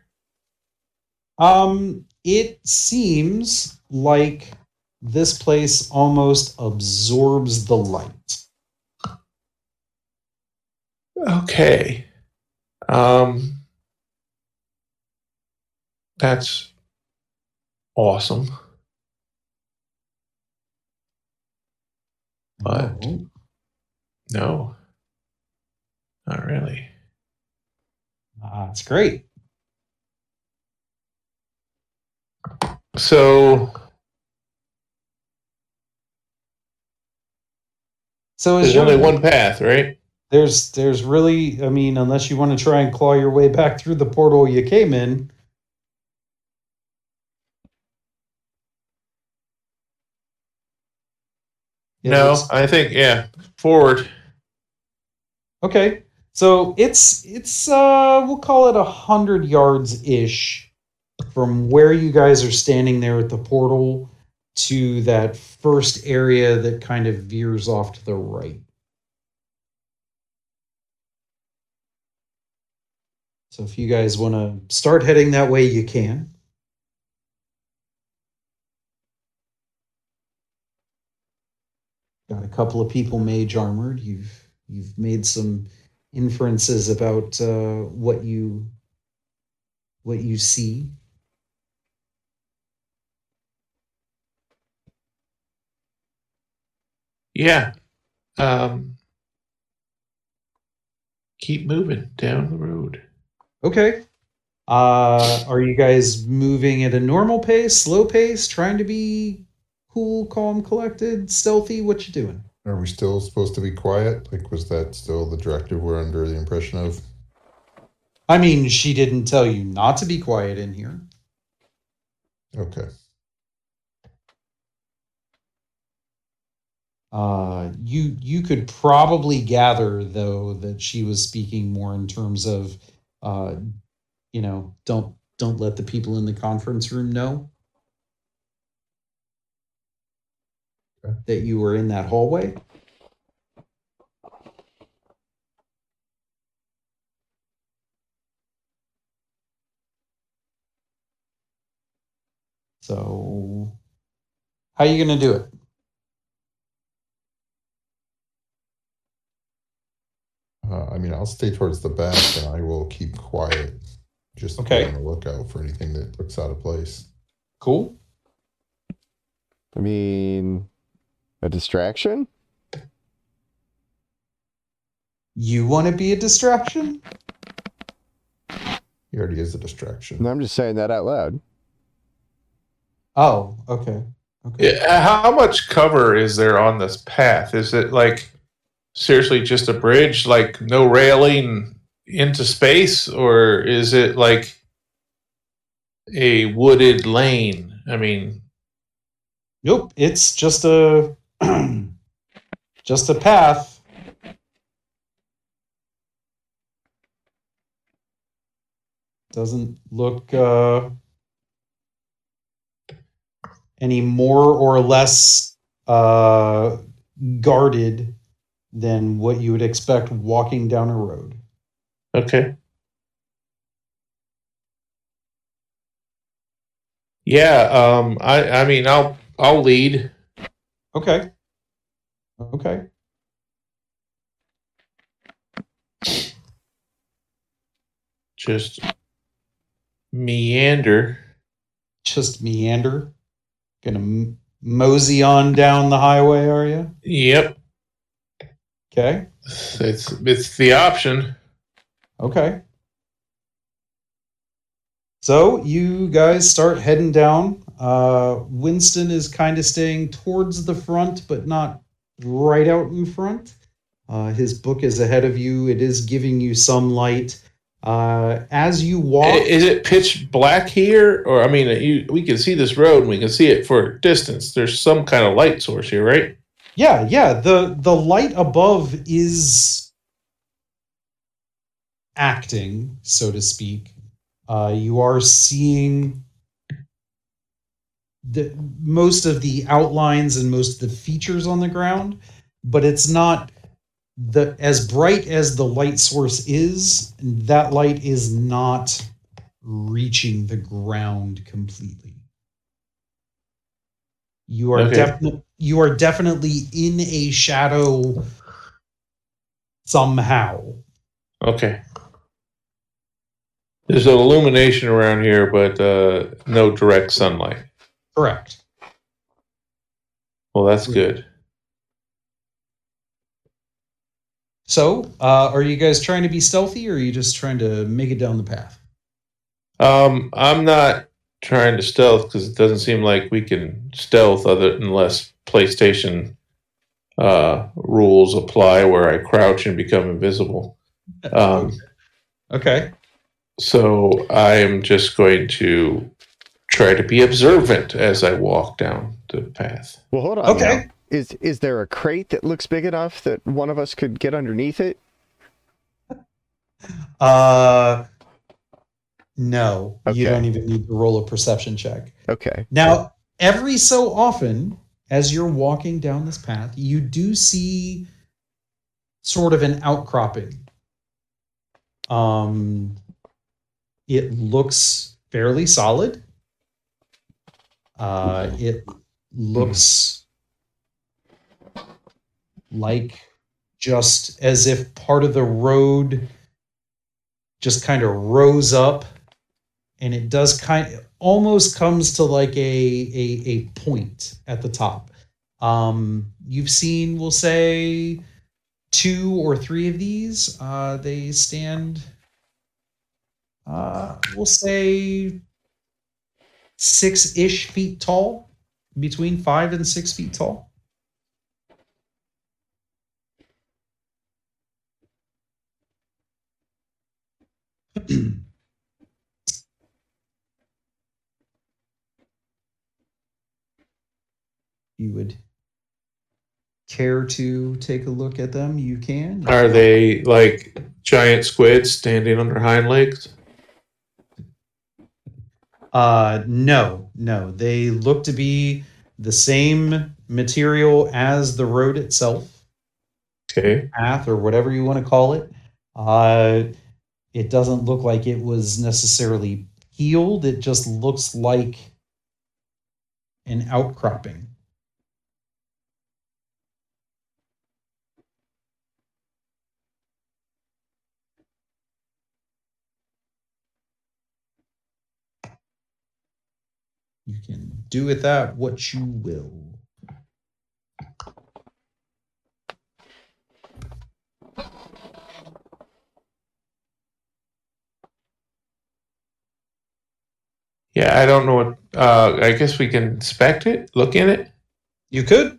Um, it seems like this place almost absorbs the light. Okay. Um, that's awesome. But- Oh. No, not really. Ah, it's great. So So there's only one path, right? there's there's really I mean, unless you want to try and claw your way back through the portal you came in. It no, I think yeah. Forward. Okay. So it's it's uh we'll call it a hundred yards ish from where you guys are standing there at the portal to that first area that kind of veers off to the right. So if you guys want to start heading that way, you can. Got a couple of people mage armored. You've you've made some inferences about uh, what you what you see. Yeah. Um. Keep moving down the road. Okay. Uh, are you guys moving at a normal pace, slow pace, trying to be cool, calm, collected, stealthy? What you doing? Are we still supposed to be quiet? Like, was that still the directive we're under the impression of? I mean, she didn't tell you not to be quiet in here. Okay. Uh, you you could probably gather though that she was speaking more in terms of, uh, you know, don't don't let the people in the conference room know that you were in that hallway. So, how are you gonna do it? Uh, I mean, I'll stay towards the back and I will keep quiet. Just Okay. be on the lookout for anything that looks out of place. Cool. I mean, a distraction? You want to be a distraction? He already is a distraction. No, I'm just saying that out loud. Oh, okay. Okay. Yeah, uh, How much cover is there on this path? Is it like seriously just a bridge, like no railing into space, or is it like a wooded lane? I mean, Nope, it's just a just a path. Doesn't look uh any more or less uh guarded than what you would expect walking down a road. okay. Yeah, um, I, I mean, I'll, I'll lead. Okay. Okay. Just meander. Just meander. Gonna m- mosey on down the highway, are you? Yep, Okay. it's it's the option. Okay. So you guys start heading down. Uh, Winston is kind of staying towards the front, but not right out in front. Uh, his book is ahead of you. It is giving you some light. Uh, as you walk, Is it pitch black here, or I mean, you, we can see this road and we can see it for distance. There's some kind of light source here, right? yeah, yeah. the The light above is acting, so to speak. Uh, you are seeing the most of the outlines and most of the features on the ground, but it's not the as bright as the light source is. That light is not reaching the ground completely. You are Okay. definitely you are definitely in a shadow somehow. Okay. There's an illumination around here, but uh, no direct sunlight. Correct. Well, that's good. So, uh, are you guys trying to be stealthy, or are you just trying to make it down the path? Um, I'm not trying to stealth because it doesn't seem like we can stealth other unless PlayStation uh, rules apply where I crouch and become invisible. Um, okay. so I am just going to try to be observant as I walk down the path. Well, hold on. Okay. now. Is is there a crate that looks big enough that one of us could get underneath it? Uh, no, you don't even need to roll a perception check. Okay. Now, every so often, as you're walking down this path, you do see sort of an outcropping. Um, it looks fairly solid. Uh, it looks like just as if part of the road just kind of rose up and it does kind almost comes to like a a, a point at the top. Um you've seen we'll say two or three of these. Uh they stand uh we'll say six-ish feet tall between five and six feet tall you would care to take a look at them, you can. Are they like giant squids standing on their hind legs? Uh, no, no. They look to be the same material as the road itself, Okay. path, or whatever you want to call it. Uh, it doesn't look like it was necessarily healed. It just looks like an outcropping. You can do with that what you will. Yeah, I don't know what. Uh, I guess we can inspect it, look in it. You could.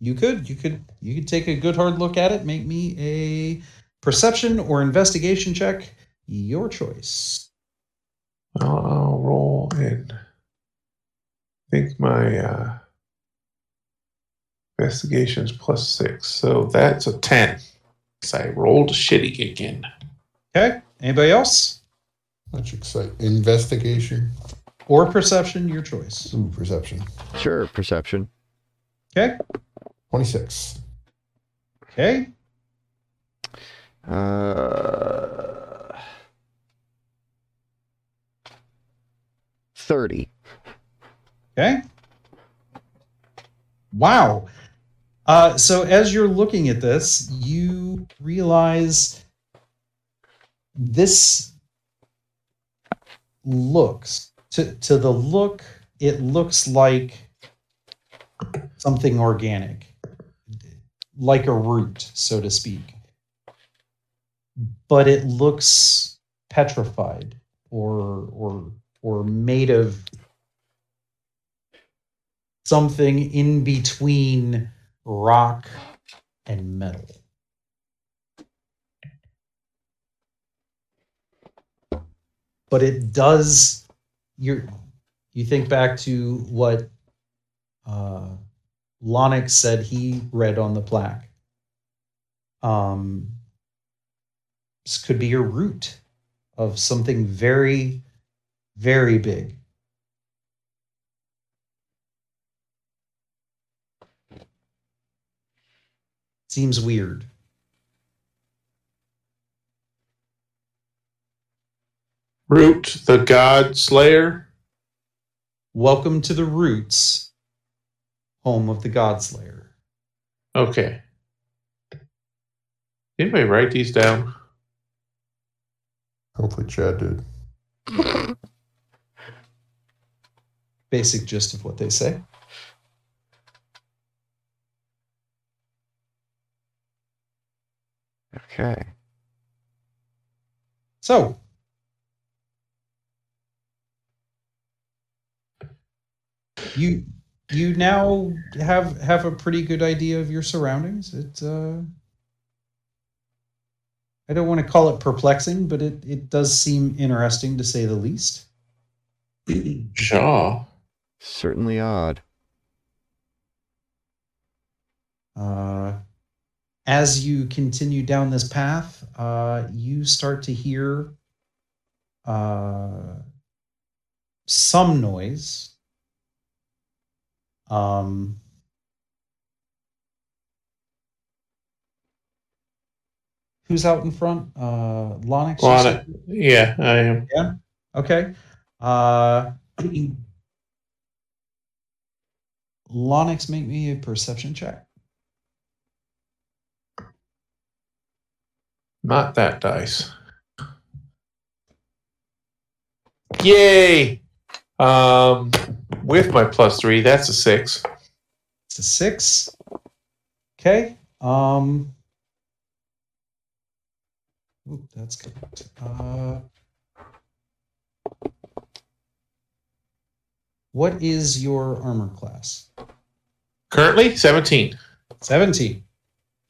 You could. You could. You could take a good hard look at it. Make me a perception or investigation check. Your choice. I'll, I'll roll and I think my uh, investigation's plus six, so that's a ten. 'Cause I rolled a shitty again. Okay. Anybody else? Much excite. Investigation. Or perception, your choice. Ooh, perception. Sure. Perception. Okay. 26. Okay. Uh, thirty. Okay. Wow. Uh, so as you're looking at this, you realize this looks to to the look. It looks like something organic, like a root, so to speak. But it looks petrified or or or made of something in between rock and metal. But it does you you think back to what uh Lonix said he read on the plaque. Um this could be a root of something very, very big. Seems weird. Root, the God Slayer. Welcome to the roots, home of the God Slayer. Okay. Anybody write these down? Hopefully, Chad did. Basic gist of what they say. Okay. So, you you now have have a pretty good idea of your surroundings. It uh, I don't want to call it perplexing, but it it does seem interesting to say the least. Shaw. Certainly odd. Uh, as you continue down this path, uh, you start to hear uh, some noise. Um, who's out in front? Uh, Lonix? you Lana. said? Yeah, I am. Yeah. Okay. Uh, Lonix, make me a perception check. Not that dice. Yay! Um, with my plus three, that's a six. It's a six. Okay. Um. Oop, that's good. Uh, what is your armor class? Currently, 17. 17.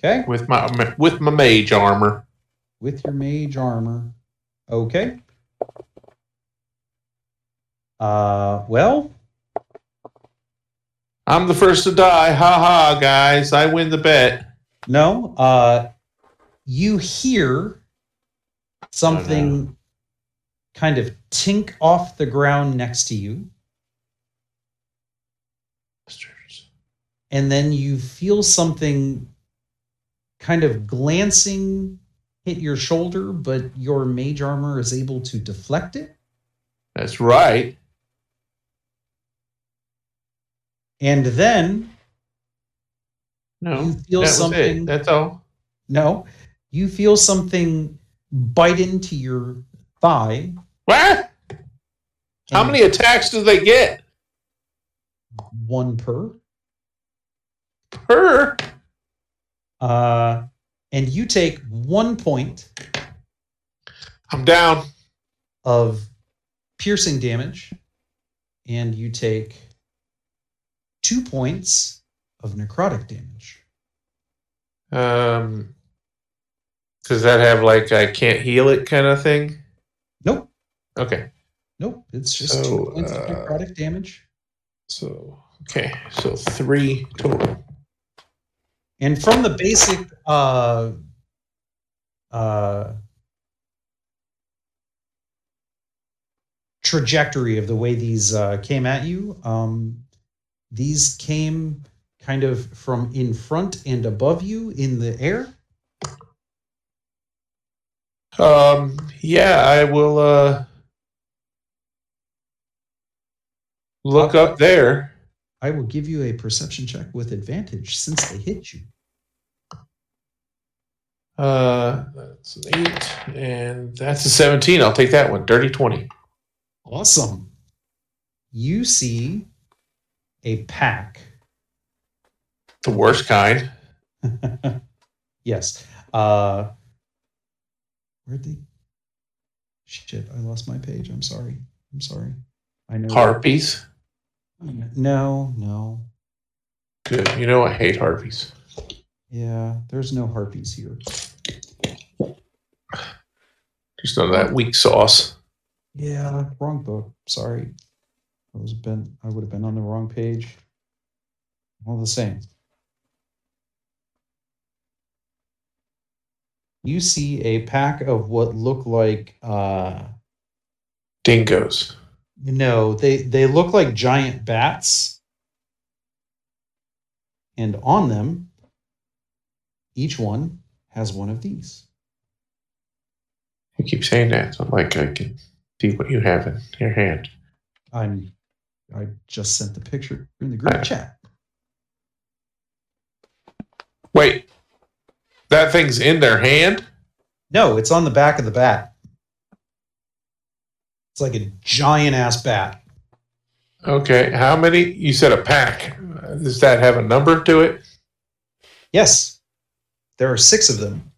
Okay. with my with my mage armor. With your mage armor. Okay. Uh. Well. I'm the first to die. Ha ha, guys! I win the bet. No. Uh. You hear something kind of tink off the ground next to you. And then you feel something kind of glancing hit your shoulder, but your mage armor is able to deflect it. That's right. And then No, you feel that something. it. That's all. no, you feel something bite into your thigh. What? How many attacks do they get One per. Per? Uh, and you take one point I'm down. of piercing damage, and you take two points of necrotic damage. Um, does that have like I can't heal it kind of thing? Nope. Okay. Nope. It's just So, two points of uh, necrotic damage. So okay, so three total. And from the basic uh uh trajectory of the way these uh, came at you, um, these came kind of from in front and above you in the air. Um, yeah, I will uh look up there. I will give you a perception check with advantage since they hit you. Uh, that's an eight, and that's a seventeen. I'll take that one. Dirty twenty. Awesome. You see a pack. The worst kind. yes. Uh where'd they shit, I lost my page. I'm sorry. I'm sorry. I know Harpies. No, no. Good. You know I hate harpies. Yeah, there's no harpies here. Just none of that weak sauce. Yeah, wrong book. Sorry. I was been I would have been on the wrong page. All the same. You see a pack of what look like uh Dingoes. No, they they look like giant bats. And on them each one has one of these. You keep saying that. So like I can see what you have in your hand. I'm I just sent the picture in the group chat. Wait. That thing's in their hand? No, it's on the back of the bat. It's like a giant ass bat. Okay. How many? You said a pack. Does that have a number to it? Yes. There are six of them.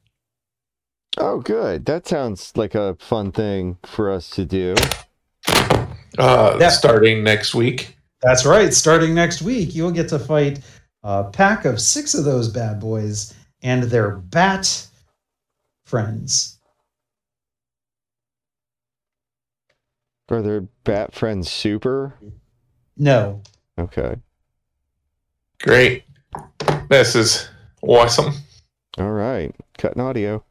Oh, good. That sounds like a fun thing for us to do. Uh, That- starting next week. That's right. Starting next week, you'll get to fight a pack of six of those bad boys and their bat friends. Are their bat friends super? No, Okay. Great. This is awesome. All right. Cutting audio.